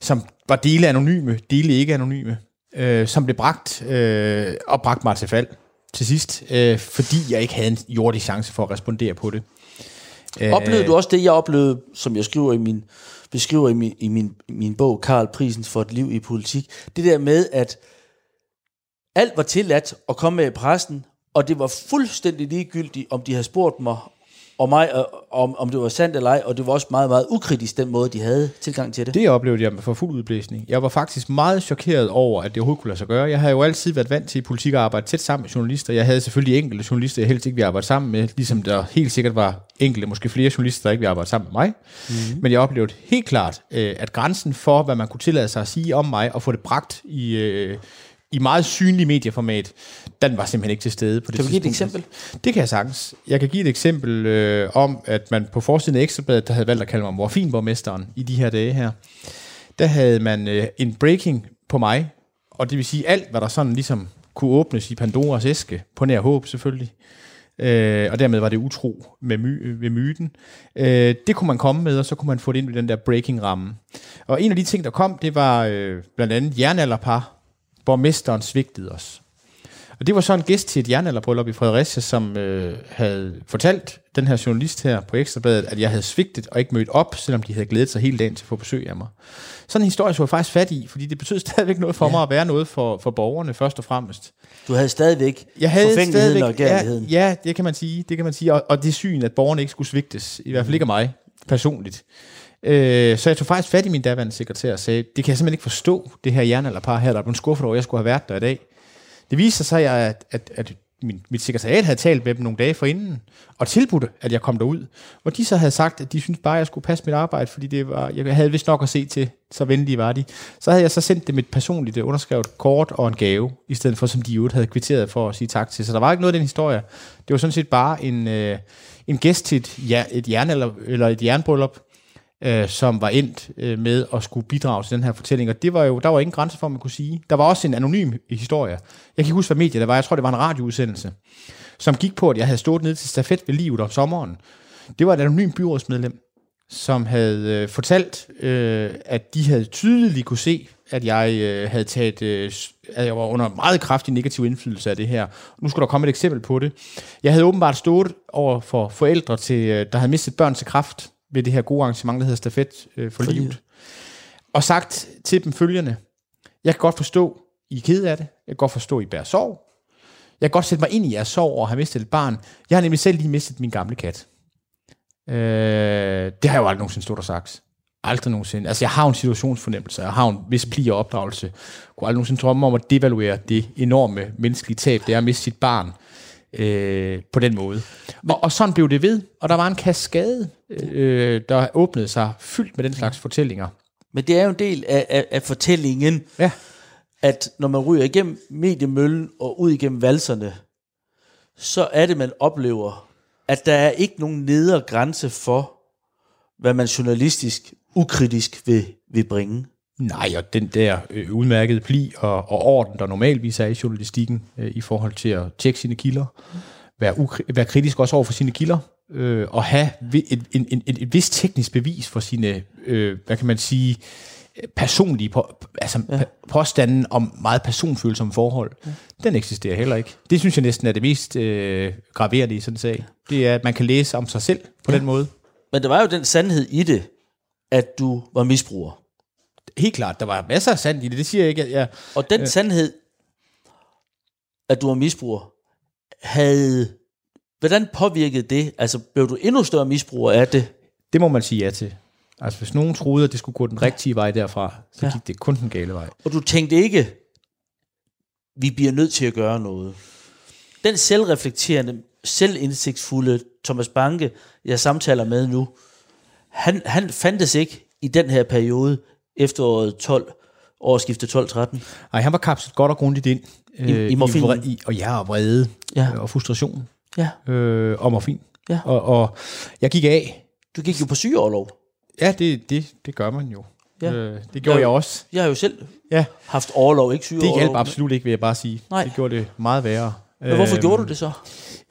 som var dele anonyme, dele ikke anonyme, øh, som blev bragt øh, og bragt mig til fald til sidst, øh, fordi jeg ikke havde en jordig chance for at respondere på det. Øh, oplevede du også det, jeg oplevede, som jeg skriver i min, beskriver i min, i min, min bog, Karl Prisen for et liv i politik, det der med, at alt var tilladt at komme med i pressen, og det var fuldstændig ligegyldigt, om de havde spurgt mig, og mig, og, om, om det var sandt eller ej, og det var også meget, meget ukritisk, den måde, de havde tilgang til det. Det oplevede jeg for fuld udblæsning. Jeg var faktisk meget chokeret over, at det overhovedet kunne lade sig gøre. Jeg har jo altid været vant til i politik at arbejde tæt sammen med journalister. Jeg havde selvfølgelig enkelte journalister, jeg helst ikke ville arbejde sammen med, ligesom der helt sikkert var enkelte, måske flere journalister, der ikke ville arbejde sammen med mig. Mm-hmm. Men jeg oplevede helt klart, øh, at grænsen for, hvad man kunne tillade sig at sige om mig, og få det bragt i, øh, i meget synlig medieformat, den var simpelthen ikke til stede på det Kan du give et eksempel? Det kan jeg sagtens. Jeg kan give et eksempel øh, om, at man på forsiden af Ekstrabladet, der havde valgt at kalde mig morfinborgmesteren i de her dage her, der havde man øh, en breaking på mig, og det vil sige alt, hvad der sådan ligesom kunne åbnes i Pandoras æske, på nær håb selvfølgelig, øh, og dermed var det utro med my, ved myten. Øh, det kunne man komme med, og så kunne man få det ind i den der breaking-ramme. Og en af de ting, der kom, det var øh, blandt andet jernalderpar, borgmesteren svigtede os. Og det var så en gæst til et jernalderbryllup i Fredericia, som øh, havde fortalt den her journalist her på Ekstrabladet, at jeg havde svigtet og ikke mødt op, selvom de havde glædet sig hele dagen til at få besøg af mig. Sådan en historie så jeg faktisk fat i, fordi det betød stadigvæk noget for ja. mig at være noget for, for borgerne først og fremmest. Du havde stadigvæk jeg havde forfængeligheden og gærligheden. Ja, ja, det kan man sige. Det kan man sige. Og, og det syn, at borgerne ikke skulle svigtes, i hvert fald ikke af mig personligt. Øh, så jeg tog faktisk fat i min daværende sekretær og sagde, det kan jeg simpelthen ikke forstå, det her jernalderpar her, der er blevet skuffet over, at jeg skulle have været der i dag. Det viste sig, at, at, at min, mit sekretariat havde talt med dem nogle dage forinden, og tilbudte, at jeg kom derud. Og de så havde sagt, at de syntes bare, at jeg skulle passe mit arbejde, fordi det var, jeg havde vist nok at se til, så venlige var de. Så havde jeg så sendt dem et personligt øh, underskrevet kort og en gave, i stedet for som de jo havde kvitteret for at sige tak til. Så der var ikke noget af den historie. Det var sådan set bare en, øh, en gæst til et, ja, et jern eller, eller et jernbryllup, øh, som var endt øh, med at skulle bidrage til den her fortælling. Og det var jo, der var ingen grænse for, man kunne sige. Der var også en anonym historie. Jeg kan ikke huske, hvad medie det var. Jeg tror, det var en radioudsendelse, som gik på, at jeg havde stået ned til stafet ved livet om sommeren. Det var et anonym byrådsmedlem, som havde øh, fortalt, øh, at de havde tydeligt kunne se, at jeg øh, havde taget, øh, at jeg var under meget kraftig negativ indflydelse af det her. Nu skulle der komme et eksempel på det. Jeg havde åbenbart stået over for forældre, til, øh, der havde mistet børn til kraft, ved det her gode arrangement, der hedder Stafet øh, for, for livet. livet. Og sagt til dem følgende, jeg kan godt forstå, I er ked af det. Jeg kan godt forstå, I bærer sorg. Jeg kan godt sætte mig ind i jeres sorg at have mistet et barn. Jeg har nemlig selv lige mistet min gamle kat. Øh, det har jeg jo aldrig nogensinde stået og sagt. Aldrig nogensinde. Altså, jeg har en situationsfornemmelse, jeg har en vis pli og opdragelse. Jeg kunne aldrig nogensinde drømme om at devaluere det enorme menneskelige tab, det er at miste sit barn øh, på den måde. Og, og sådan blev det ved, og der var en kaskade, øh, der åbnede sig fyldt med den slags fortællinger. Men det er jo en del af, af, af fortællingen, ja. at når man ryger igennem mediemøllen og ud igennem valserne, så er det, man oplever, at der er ikke nogen nedre grænse for, hvad man journalistisk ukritisk vil, vil bringe. Nej, og den der øh, udmærkede pli og, og orden, der normalvis er i journalistikken øh, i forhold til at tjekke sine kilder, være, ukri- være kritisk også over for sine kilder, øh, at have et, en, en, et, et vist teknisk bevis for sine, øh, hvad kan man sige, personlige på, altså ja. påstanden om meget personfølsomme forhold, ja. den eksisterer heller ikke. Det synes jeg næsten er det mest øh, graverende i sådan en sag. Det er, at man kan læse om sig selv på ja. den måde. Men der var jo den sandhed i det, at du var misbruger. Helt klart, der var masser af sand i det, det siger jeg ikke. At jeg, Og den sandhed, at du var misbruger, havde... Hvordan påvirkede det? Altså, blev du endnu større misbruger af det? det må man sige ja til. Altså hvis nogen troede, at det skulle gå den rigtige vej derfra, så Ja. gik det kun den gale vej. Og du tænkte ikke, vi bliver nødt til at gøre noget. Den selvreflekterende, selvindsigtsfulde Thomas Banke, jeg samtaler med nu, han, han fandtes ikke i den her periode efteråret 12, årsskiftet 12-13. Ej, han var kapslet godt og grundigt ind. øh, i vre- i, og ja, og vrede Ja. øh, og frustration Ja, øh, og morfin. Ja. Og, og jeg gik af. du gik jo på sygeoverlov. Ja, det, det, det gør man jo. Ja. Øh, det gjorde Ja. jeg også. Jeg har jo selv Ja, haft overlov, ikke det sygeoverlov. hjalp absolut ikke, vil jeg bare sige. Nej. Det gjorde det meget værre. Men hvorfor Øhm, gjorde du det så?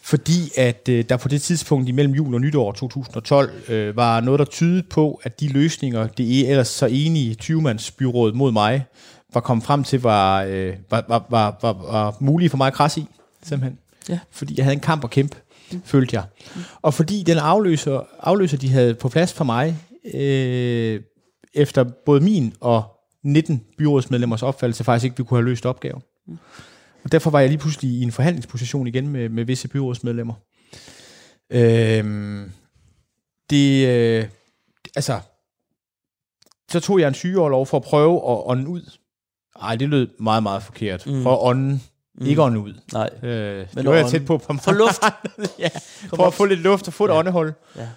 Fordi at øh, der på det tidspunkt imellem jul og nytår 2012 øh, var noget, der tydede på, at de løsninger, det ellers så enige 20-mandsbyrådet mod mig, var kommet frem til, var, øh, var, var, var, var, var mulige for mig at krasse i, simpelthen. Ja. Fordi jeg havde en kamp at kæmpe, mm. følte jeg. Og fordi den afløser, afløser, de havde på plads for mig, øh, efter både min og 19 byrådsmedlemmers opfattelse faktisk ikke, vi kunne have løst opgaven. Og derfor var jeg lige pludselig i en forhandlingsposition igen med, med visse byrådsmedlemmer. Øhm, det, øh, altså, så tog jeg en sygeoverlov for at prøve at ånde ud. Ej, det lød meget, meget forkert. Mm. For at ånde, mm. ikke ånde ud. Nej. Øh, Men det var jeg tæt på. på For luft. ja, for at få lidt luft og få et ja. åndehul. Ja.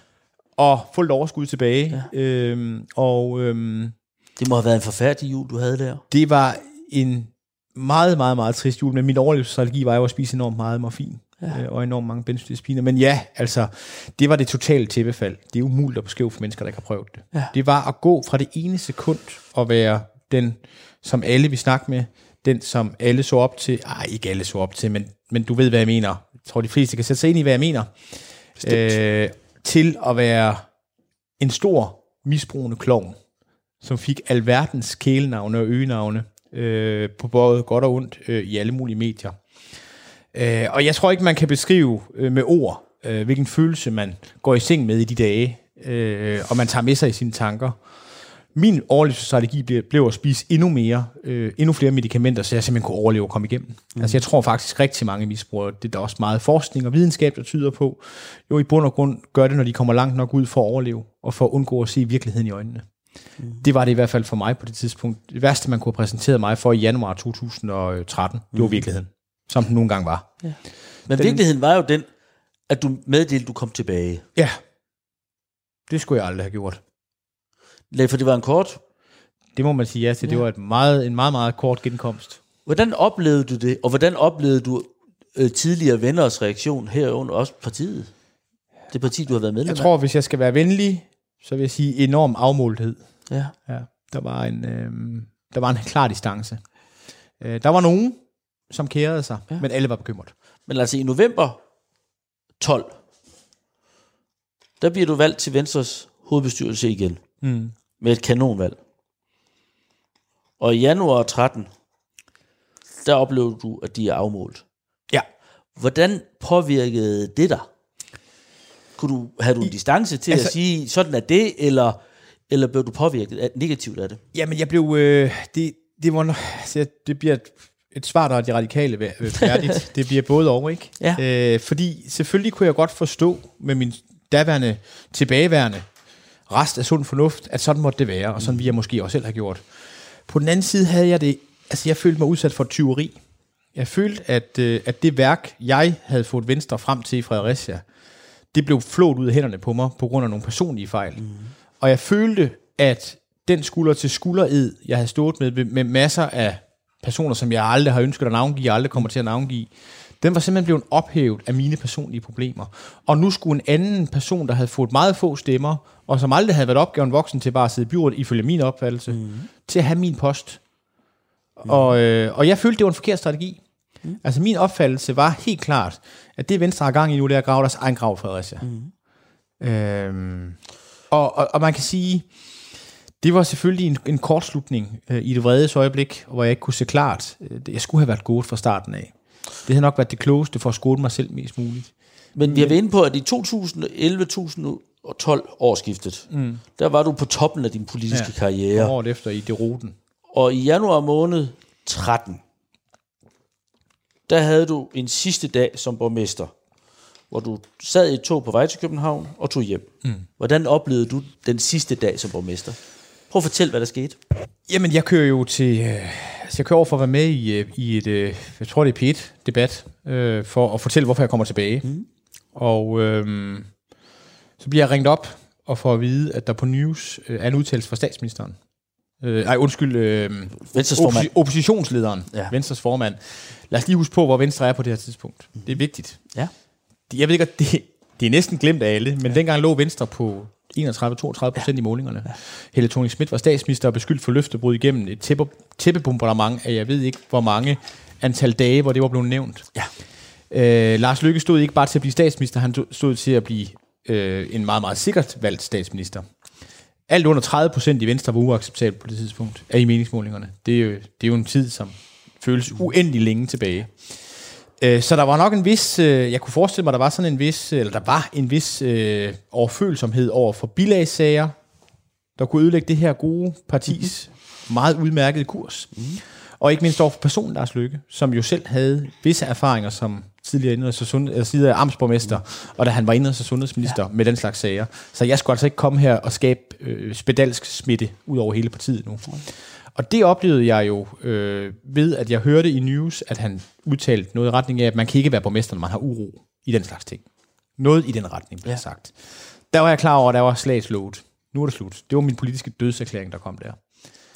Og få lidt overskud tilbage. Ja. Øhm, og øhm, Det må have været en forfærdelig jul, du havde der. det var en meget, meget, meget trist jul, men min overlevelsesstrategi var jo at spise enormt meget morfin. Ja. Øh, og enormt mange benzodiazepiner. Men ja, altså, det var det totale tæppefald. Det er umuligt at beskrive for mennesker, der ikke har prøvet det. Ja. Det var at gå fra det ene sekund og være den, som alle vi snakke med, den, som alle så op til. Ej, ikke alle så op til, men, men du ved, hvad jeg mener. Jeg tror, de fleste kan sætte sig ind i, hvad jeg mener. Øh, til at være en stor misbrugende klovn, som fik alverdens kælenavne og øgenavne øh, på både godt og ondt øh, i alle mulige medier. Øh, og jeg tror ikke, man kan beskrive øh, med ord, øh, hvilken følelse man går i seng med i de dage, øh, og man tager med sig i sine tanker. Min overlevelsesstrategi blev, blev at spise endnu mere, øh, endnu flere medicamenter, så jeg simpelthen kunne overleve og komme igennem. Mm. Altså jeg tror faktisk rigtig mange misbrugere, det er der også meget forskning og videnskab, der tyder på, jo i bund og grund gør det, når de kommer langt nok ud for at overleve, og for at undgå at se virkeligheden i øjnene. Mm. Det var det i hvert fald for mig på det tidspunkt. Det værste, man kunne have præsenteret mig for i januar 2013, det var virkeligheden, som den nogle gange var. Men den, virkeligheden var jo den, at du meddelte, du kom tilbage. Ja, det skulle jeg aldrig have gjort. For det var en kort. Det må man sige ja til. Det var et meget, en meget, meget kort genkomst. Hvordan oplevede du det, og hvordan oplevede du øh, tidligere venners reaktion herunder også partiet? Det parti, du har været medlem Jeg tror, hvis jeg skal være venlig, så vil jeg sige enorm afmålthed. af. Ja. Ja, der var en, øh, der var en klar distance. Øh, der var nogen, som kærede sig, ja. men alle var bekymret. Men altså i november 12, der bliver du valgt til Venstres hovedbestyrelse igen. Mm. Med et kanonvalg. Og i januar 13, der oplevede du, at de er afmålt. Ja. Hvordan påvirkede det dig? Kunne du, havde du en distance til altså, at sige, sådan er det, eller, eller blev du påvirket af, negativt af det? Jamen, jeg blev... Øh, det, det, var, altså, det bliver et, et svar, der er de radikale øh, færdigt. det bliver både over, ikke? Ja. Øh, fordi selvfølgelig kunne jeg godt forstå med min daværende tilbageværende rest af sund fornuft, at sådan måtte det være, og sådan ville jeg måske også selv have gjort. På den anden side havde jeg det... Altså, jeg følte mig udsat for tyveri. Jeg følte, at, øh, at det værk, jeg havde fået Venstre frem til i Fredericia, det blev flået ud af hænderne på mig på grund af nogle personlige fejl. Mm. Og jeg følte, at den skulder til skuldered, jeg havde stået med, med masser af personer, som jeg aldrig har ønsket at navngive, og aldrig kommer til at navngive, den var simpelthen blevet ophævet af mine personlige problemer. Og nu skulle en anden person, der havde fået meget få stemmer, og som aldrig havde været opgaven voksen til bare at sidde i byrådet, ifølge min opfattelse, mm. til at have min post. Mm. Og, øh, og jeg følte, det var en forkert strategi. Mm. Altså min opfattelse var helt klart, at det Venstre har gang i nu, det er at grave deres egen grav, Fredericia. Mm. Øhm, og, og, og man kan sige, det var selvfølgelig en, en kortslutning øh, i det vredes øjeblik, hvor jeg ikke kunne se klart. Øh, Jeg skulle have været gået fra starten af. Det havde nok været det klogeste for at skåne mig selv mest muligt. Men vi har været inde på, at i 2011-2012 årsskiftet, mm. der var du på toppen af din politiske ja. karriere. Året efter i Deroten. Og i januar måned 13, der havde du en sidste dag som borgmester, hvor du sad i et tog på vej til København og tog hjem. Mm. Hvordan oplevede du den sidste dag som borgmester? Prøv at fortælle, hvad der skete. Jamen, jeg kører jo til... Øh, altså, jeg kører over for at være med i, øh, i et... Øh, jeg tror, det er P1-debat, øh, for at fortælle, hvorfor jeg kommer tilbage. Mm. Og øh, så bliver jeg ringet op og får at vide, at der på News øh, er en udtalelse fra statsministeren. Øh, ej, undskyld. Øh, Venstres formand. opposi- oppositionslederen. Ja. Venstres formand. Lad os lige huske på, hvor Venstre er på det her tidspunkt. Det er vigtigt. Ja. Jeg ved ikke, det, det er næsten glemt af alle, men ja. dengang lå Venstre på 31-32 procent ja. i målingerne. Ja. Helle thorning Schmidt var statsminister og beskyldt for løftebrud igennem et tæppe, tæppebombardement af, jeg ved ikke, hvor mange antal dage, hvor det var blevet nævnt. Ja. Øh, Lars Løkke stod ikke bare til at blive statsminister, han stod til at blive øh, en meget, meget sikkert valgt statsminister. Alt under 30 procent i Venstre var uacceptabelt på det tidspunkt af i meningsmålingerne. Det er jo, det er jo en tid, som føles uendelig længe tilbage. Øh, Så der var nok en vis, øh, jeg kunne forestille mig, der var sådan en vis, eller der var en vis øh, overfølsomhed over for bilagssager, der kunne ødelægge det her gode partis mm-hmm. meget udmærkede kurs. Mm. Og ikke mindst over for personen Lars Løkke, som jo selv havde visse erfaringer som tidligere indrigs- og sund- eller tidligere amtsborgmester, mm. og da han var indrigs- og sundhedsminister ja. med den slags sager. Så jeg skulle altså ikke komme her og skabe øh, spedalsk smitte ud over hele partiet nu. Og det oplevede jeg jo øh, ved, at jeg hørte i news, at han udtalte noget i retning af, at man kan ikke være borgmester, når man har uro i den slags ting. Noget i den retning blev Ja. sagt. Der var jeg klar over, at der var slagslået. Nu er det slut. Det var min politiske dødserklæring, der kom der.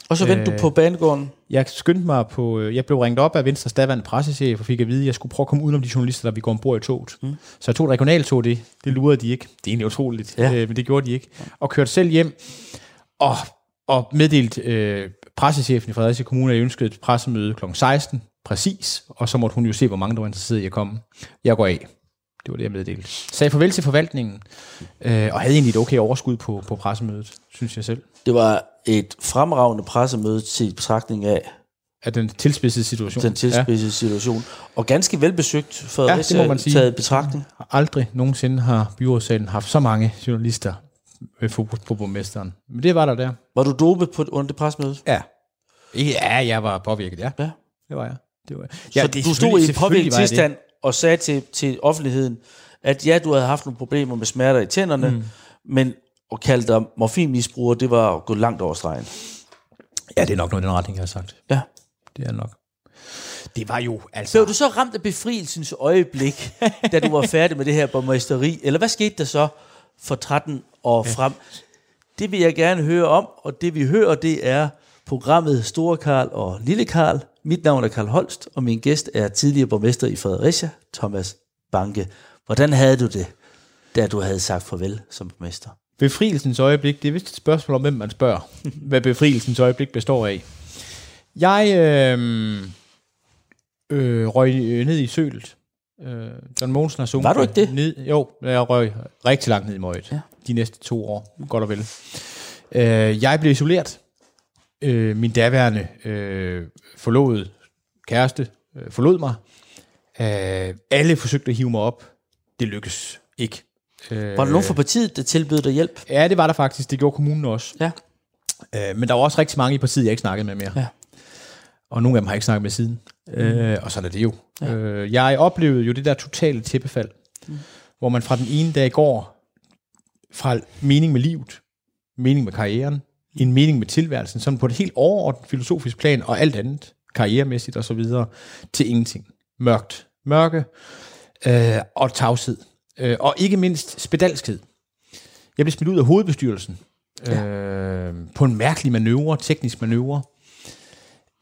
Og så vendte øh, du på banegården. Jeg skyndte mig på, øh, jeg blev ringet op af Venstres daværende pressechef og fik at vide, at jeg skulle prøve at komme udenom de journalister, der vi går ombord i toget. Mm. Så jeg tog et regionaltog, det, det lurede de ikke. Det er egentlig utroligt, Ja. øh, men det gjorde de ikke. Og kørte selv hjem og, og meddelt øh, pressechefen i Fredericia Kommune, ønskede et pressemøde kl. 16 præcis, og så måtte hun jo se, hvor mange der var interesseret i at komme. Jeg går af. Det var det, jeg meddelte. Sagde farvel til forvaltningen, øh, og havde egentlig et okay overskud på, på pressemødet, synes jeg selv. Det var et fremragende pressemøde til betragtning af Af den tilspidsede situation. den tilspidsede ja. situation. Og ganske velbesøgt for Ja, det må man sige. taget betragtning. Aldrig nogensinde har byrådssalen haft så mange journalister med fokus på borgmesteren. Men det var der der. Var du dopet på, under det pressemøde? Ja. Ja, jeg var påvirket, ja. Ja. Det var jeg. Det var jeg. Ja, så det du stod i en påvirket tilstand og sagde til, til offentligheden, at ja, du havde haft nogle problemer med smerter i tænderne, mm. men at kalde dig morfinmisbruger, det var at gå langt over stregen. Ja, det er nok noget i den retning, jeg har sagt. Ja. Det er nok. Det var jo altså... Blev du så ramt af befrielsens øjeblik, da du var færdig med det her borgmesteri? Eller hvad skete der så for 13 år ja. frem? Det vil jeg gerne høre om, og det vi hører, det er programmet Store Karl og Lille Karl. Mit navn er Karl Holst, og min gæst er tidligere borgmester i Fredericia, Thomas Banke. Hvordan havde du det, da du havde sagt farvel som borgmester? Befrielsens øjeblik, det er vist et spørgsmål om, hvem man spørger, hvad befrielsens øjeblik består af. Jeg øh, øh, røg ned i sølet. Øh, John Mogensen har sunget. Var du ikke det? Ned, jo, jeg røg rigtig langt ned i møget. Ja. Ja. De næste to år, godt og vel. Øh, jeg blev isoleret. Øh, min daværende øh, forlovede kæreste øh, forlod mig. Øh, alle forsøgte at hive mig op. Det lykkedes ikke. Øh, Var der nogen fra partiet, der tilbød dig hjælp? Ja, det var der faktisk. Det gjorde kommunen også. Ja. Øh, men der var også rigtig mange i partiet, jeg ikke snakkede med mere. Ja. Og nogle af dem har jeg ikke snakket med siden. Mm. Øh, og sådan er det jo. Ja. Øh, jeg oplevede jo det der totale tæppefald, mm. hvor man fra den ene dag går fra mening med livet, mening med karrieren, en mening med tilværelsen, sådan på et helt overordnet filosofisk plan, og alt andet, karrieremæssigt og så videre, til ingenting. Mørkt. Mørke øh, og tavshed. Øh, og ikke mindst spedalskhed. Jeg blev smidt ud af hovedbestyrelsen ja. øh, på en mærkelig manøvre, teknisk manøvre.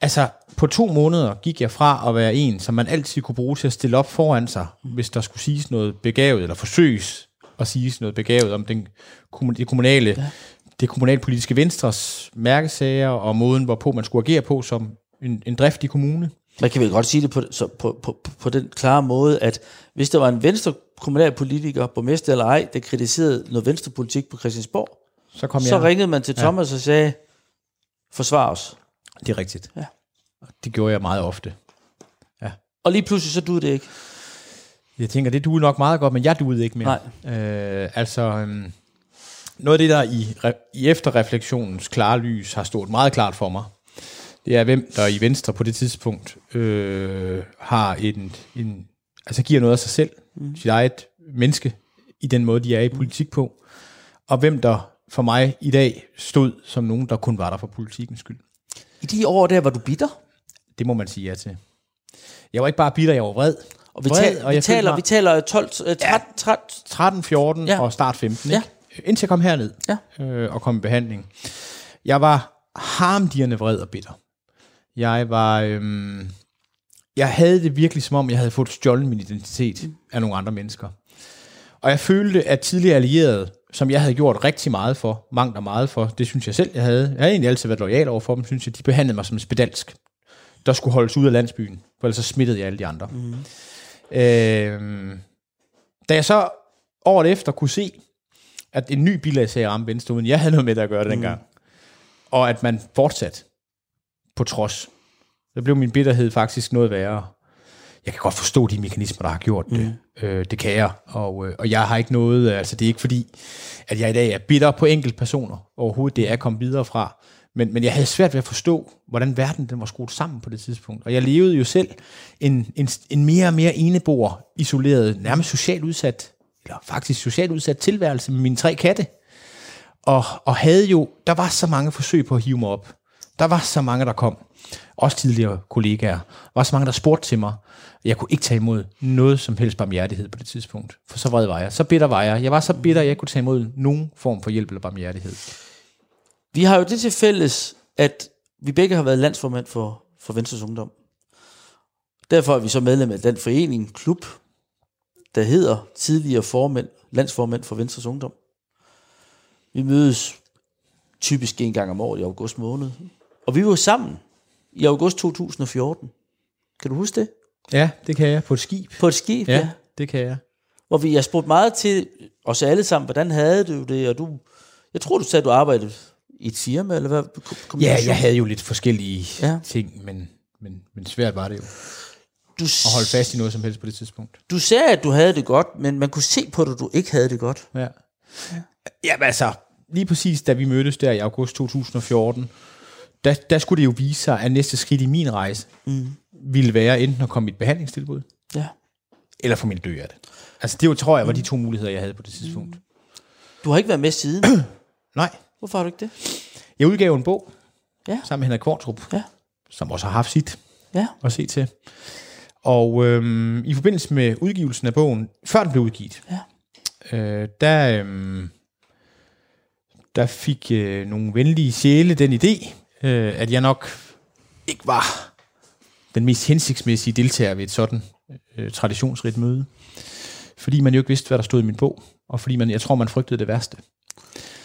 Altså, på to måneder gik jeg fra at være en, som man altid kunne bruge til at stille op foran sig, hvis der skulle siges noget begavet, eller forsøges at siges noget begavet om den, det kommunale, ja. det kommunalpolitiske venstres mærkesager, og måden, hvorpå man skulle agere på som en, en driftig kommune. Man kan vel godt sige det på, så på, på, på den klare måde, at hvis der var en venstre kommunalpolitiker, borgmester eller ej, der kritiserede noget venstrepolitik på Christiansborg, Så kom så jeg. ringede man til Thomas og sagde, forsvar os. Det er rigtigt. Ja. Det gjorde jeg meget ofte. Og lige pludselig så du det ikke. Jeg tænker, det duede nok meget godt, men jeg duede ikke mere. Nej. Øh, altså, øhm, noget af det, der i, re- i efterreflektionens klare lys har stået meget klart for mig, det er, hvem der i Venstre på det tidspunkt øh, har en, en, altså giver noget af sig selv, mm. sit eget menneske, i den måde, de er i politik på, og hvem der for mig i dag stod som nogen, der kun var der for politikens skyld. I de år der var du bitter. Det må man sige ja til. Jeg var ikke bare bitter, jeg var vred. Og vi, Vred, tal, og vi, taler, mig- vi taler 12, øh, 13, 13, 13, 14 Ja. ja. og start 15, Ja. ikke? Indtil jeg kom herned Ja. øh, og kom i behandling. Jeg var harmdirrende vred og bitter. Jeg var... Øhm, jeg havde det virkelig som om, jeg havde fået stjålet min identitet mm. af nogle andre mennesker. Og jeg følte, at tidligere allierede, som jeg havde gjort rigtig meget for, mangt og meget for, det synes jeg selv, jeg havde. Jeg havde egentlig altid været lojal over for dem, synes jeg. De behandlede mig som spedalsk, der skulle holdes ud af landsbyen, for ellers så smittede jeg alle de andre. Mm. Øhm, da jeg så året efter kunne se, at en ny bilagsag ramte venstre, uden jeg havde noget med det at gøre det dengang, og at man fortsat på trods, så blev min bitterhed faktisk noget værre. Jeg kan godt forstå de mekanismer, der har gjort det. Øh, det kan jeg, og, øh, og jeg har ikke noget, altså det er ikke fordi, at jeg i dag er bitter på enkelte personer overhovedet, det er jeg kommet videre fra. Men, men jeg havde svært ved at forstå, hvordan verden den var skruet sammen på det tidspunkt. Og jeg levede jo selv en, en, en mere og mere eneboer, isoleret, nærmest socialt udsat, eller faktisk socialt udsat tilværelse med mine tre katte. Og, og havde jo, der var så mange forsøg på at hive mig op. Der var så mange, der kom. Også tidligere kollegaer. Der var så mange, der spurgte til mig. Jeg kunne ikke tage imod noget som helst barmhjertighed på det tidspunkt. For så vred var jeg. Så bitter var jeg. Jeg var så bitter, at jeg ikke kunne tage imod nogen form for hjælp eller barmhjertighed. Vi har jo det til fælles, at vi begge har været landsformand for, for Venstres Ungdom. Derfor er vi så medlem af den forening, klub, der hedder tidligere formand, landsformand for Venstres Ungdom. Vi mødes typisk en gang om året i august måned. Og vi var sammen i august 2014. Kan du huske det? Ja, det kan jeg. På et skib. På et skib, ja. Ja, ja. det kan jeg. Hvor vi har spurgt meget til os alle sammen, hvordan havde du det? Og du, jeg tror, du sagde, du arbejdede i et firma, eller hvad? Kom- Ja, jeg havde jo lidt forskellige Ja. ja. ting, men, men, men svært var det jo. du, At holde fast i noget som helst på det tidspunkt. du sagde, at du havde det godt, men man kunne se på dig, at du ikke havde det godt. Ja. Jamen altså, lige præcis da vi mødtes der i august 2014, der, der skulle det jo vise sig, at næste skridt i min rejse mm. ville være enten at komme i et behandlingstilbud, Ja. eller for min dø af det. Altså det jo, tror jeg var de to muligheder, jeg havde på det tidspunkt. Du har ikke været med siden. Nej, Hvorfor har du ikke det? jeg udgav en bog Ja. sammen med Henrik Kvartrup, Ja. som også har haft sit Ja. at se til. Og øhm, i forbindelse med udgivelsen af bogen, før den blev udgivet, Ja. øh, der, øhm, der fik øh, nogle venlige sjæle den idé, øh, at jeg nok ikke var den mest hensigtsmæssige deltager ved et sådan øh, traditionsrigt møde. Fordi man jo ikke vidste, hvad der stod i min bog, og fordi man, jeg tror, man frygtede det værste.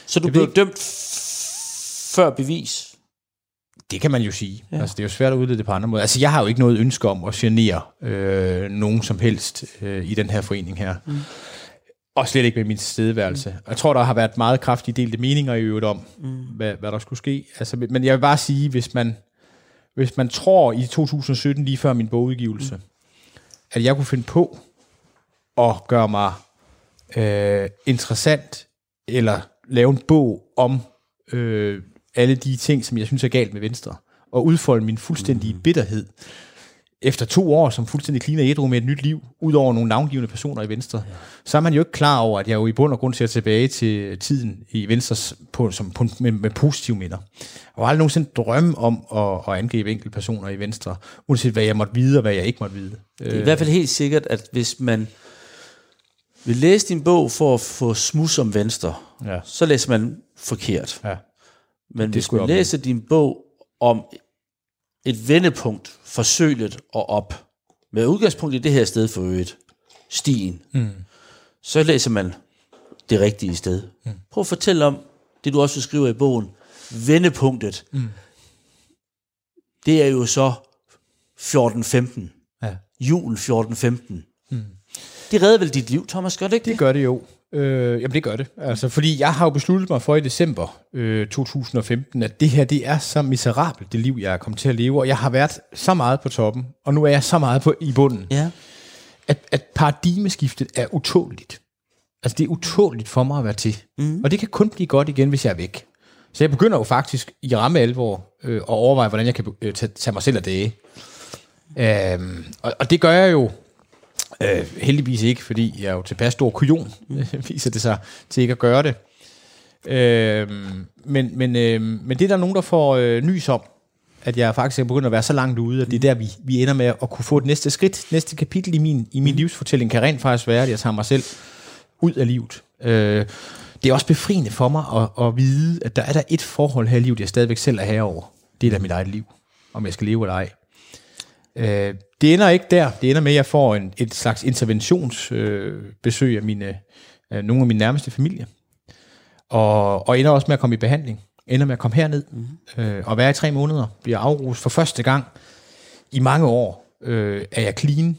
Så du Jeg blev ikke- dømt før bevis. Det kan man jo sige. Ja. Altså, det er jo svært at udlede det på andre måder. Altså, jeg har jo ikke noget ønske om at genere øh, nogen som helst øh, i den her forening her. Mm. Og slet ikke med min tilstedeværelse. Mm. Jeg tror, der har været meget kraftige delte meninger i øvrigt om, mm. hvad, hvad der skulle ske. Altså, men jeg vil bare sige, hvis man, hvis man tror i 2017, lige før min bogudgivelse, mm. at jeg kunne finde på at gøre mig øh, interessant, eller lave en bog om øh, alle de ting, som jeg synes er galt med Venstre, og udfolde min fuldstændige bitterhed efter to år som fuldstændig clean og ædru med et nyt liv, ud over nogle navngivende personer i Venstre, ja. så er man jo ikke klar over, at jeg jo i bund og grund ser tilbage til tiden i Venstres på, som, på, med, med positive minder. Har aldrig nogensinde drømme om at, at angribe enkelte personer i Venstre, uanset hvad jeg måtte vide og hvad jeg ikke måtte vide. Det er i hvert fald helt sikkert, at hvis man vil læse din bog for at få smus om venstre, Ja. så læser man forkert. Ja. Men hvis skulle man læser din bog om et vendepunkt, forsøgeligt og op, med udgangspunkt i det her sted for øget, stien, mm. så læser man det rigtige sted. Mm. Prøv at fortælle om det, du også skriver i bogen, vendepunktet. Mm. Det er jo så 14-15. Ja. Julen 14-15. Mm. Det redder vel dit liv, Thomas, gør det ikke Det gør det jo. Øh, jamen det gør det. Altså, fordi jeg har jo besluttet mig for i december øh, 2015, at det her det er så miserabelt, det liv, jeg er kommet til at leve, og jeg har været så meget på toppen, og nu er jeg så meget på, i bunden, Ja. at, at paradigmeskiftet er utåligt. Altså det er utåligt for mig at være til. Mm. Og det kan kun blive godt igen, hvis jeg er væk. Så jeg begynder jo faktisk i ramme alvor øh, at overveje, hvordan jeg kan øh, tage, tage mig selv af dage. Øhm, og, og det gør jeg jo øh, heldigvis ikke, fordi jeg er jo tilpas stor kujon, viser det sig til ikke at gøre det. Øhm, men, men, øh, men det er der nogen, der får øh, nys om, at jeg faktisk er begyndt at være så langt ude, at det er der, vi, vi ender med at kunne få et næste skridt. Næste kapitel i min, i min livsfortælling kan rent faktisk være, at jeg tager mig selv ud af livet. Øh, det er også befriende for mig at, at vide, at der er der et forhold her i livet, jeg stadigvæk selv er herover. Det er da mit eget liv, om jeg skal leve eller ej. Øh, det ender ikke der. Det ender med, at jeg får en, et slags interventionsbesøg øh, af mine, af nogle af mine nærmeste familie. Og, og ender også med at komme i behandling. Ender med at komme herned mm. øh, og være i tre måneder. Bliver afruset for første gang i mange år. Øh, er jeg clean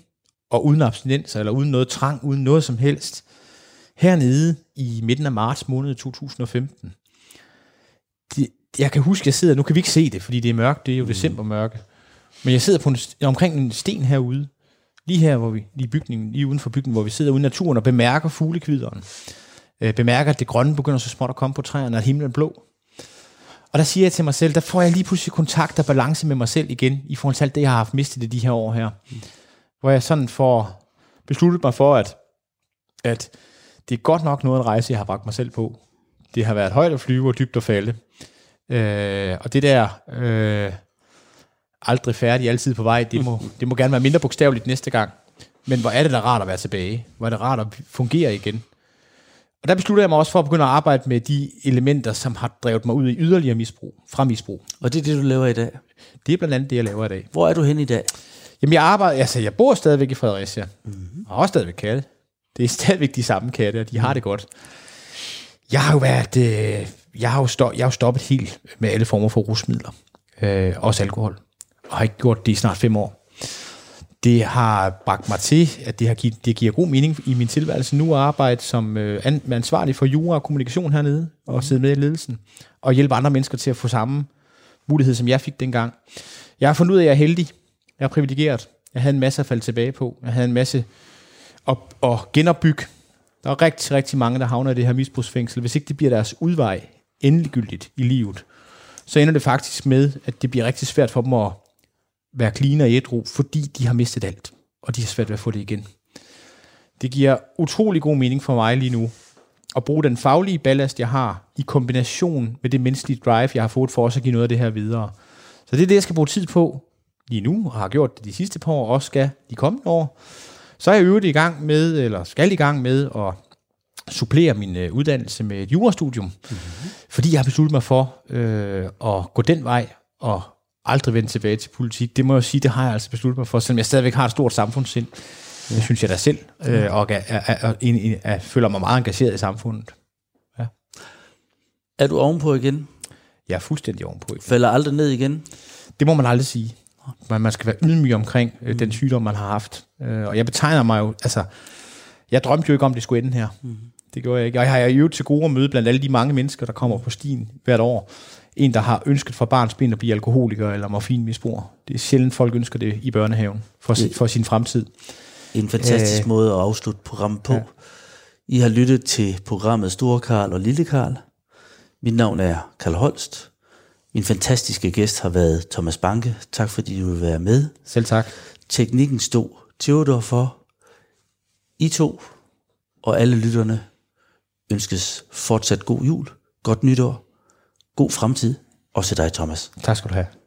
og uden abstinenser, eller uden noget trang, uden noget som helst. Hernede i midten af marts måned 2015. Det, jeg kan huske, jeg sidder, nu kan vi ikke se det, fordi det er mørkt, det er jo mm. decembermørke. Men jeg sidder på en, omkring en sten herude, lige her, hvor vi, lige, bygningen, lige uden for bygningen, hvor vi sidder ude i naturen og bemærker fuglekvideren. Øh, bemærker, at det grønne begynder så småt at komme på træerne, og himlen er blå. Og der siger jeg til mig selv, der får jeg lige pludselig kontakt og balance med mig selv igen, i forhold til alt det, jeg har haft mistet i de her år her. Mm. Hvor jeg sådan får besluttet mig for, at, at det er godt nok noget en rejse, jeg har bragt mig selv på. Det har været højt at flyve og dybt at falde. Øh, og det der... Øh, aldrig færdig, altid på vej. Det må, det må gerne være mindre bogstaveligt næste gang. Men hvor er det da rart at være tilbage? Hvor er det rart at fungere igen? Og der beslutter jeg mig også for at begynde at arbejde med de elementer, som har drevet mig ud i yderligere misbrug, fra misbrug. Og det er det, du laver i dag. Det er blandt andet det, jeg laver i dag. Hvor er du hen i dag? Jamen jeg arbejder, altså jeg bor stadigvæk i Fredericia. Mm-hmm. Og også stadigvæk katte. Det er stadigvæk de samme katte, og de har det godt. Jeg har jo været, øh, jeg har jo, stop, jeg har jo stoppet helt med alle former for rusmidler. Øh, også alkohol og har ikke gjort det i snart fem år. Det har bragt mig til, at det, har givet, det giver god mening i min tilværelse nu at arbejde som øh, ansvarlig for jura og kommunikation hernede, og sidde med i ledelsen, og hjælpe andre mennesker til at få samme mulighed, som jeg fik dengang. Jeg har fundet ud af, at jeg er heldig. Jeg er privilegeret. Jeg havde en masse at falde tilbage på. Jeg havde en masse at, at genopbygge. Der er rigtig, rigtig mange, der havner i det her misbrugsfængsel. Hvis ikke det bliver deres udvej endeliggyldigt i livet, så ender det faktisk med, at det bliver rigtig svært for dem at være clean og ædru, fordi de har mistet alt, og de har svært ved at få det igen. Det giver utrolig god mening for mig lige nu, at bruge den faglige ballast, jeg har, i kombination med det menneskelige drive, jeg har fået for os at give noget af det her videre. Så det er det, jeg skal bruge tid på lige nu, og har gjort det de sidste par år, og også skal de kommende år. Så er jeg øvrigt i gang med, eller skal i gang med at supplere min øh, uddannelse med et jurastudium, mm-hmm. fordi jeg har besluttet mig for øh, at gå den vej og aldrig vende tilbage til politik. Det må jeg sige, det har jeg altså besluttet mig for, selvom jeg stadigvæk har et stort samfundssind. Det synes jeg da selv, øh, og er, er, er, er, er, føler mig meget engageret i samfundet. Ja. Er du ovenpå igen? Jeg er fuldstændig ovenpå igen. Falder aldrig ned igen? Det må man aldrig sige. Man, man skal være ydmyg omkring øh, den sygdom, man har haft. Øh, og jeg betegner mig jo, altså, jeg drømte jo ikke om, det skulle ende her. Mm. Det gjorde jeg ikke. Og jeg har jo til gode at møde blandt alle de mange mennesker, der kommer på stien hvert år en, der har ønsket fra barns ben at blive alkoholiker eller morfinmisbruger. Det er sjældent, folk ønsker det i børnehaven for, for sin fremtid. En fantastisk Æh, måde at afslutte programmet på. Ja. I har lyttet til programmet Store Karl og Lille Karl. Mit navn er Karl Holst. Min fantastiske gæst har været Thomas Banke. Tak fordi du vil være med. Selv tak. Teknikken stod Theodor for. I to og alle lytterne ønskes fortsat god jul, godt nytår God fremtid, også til dig, Thomas. Tak skal du have.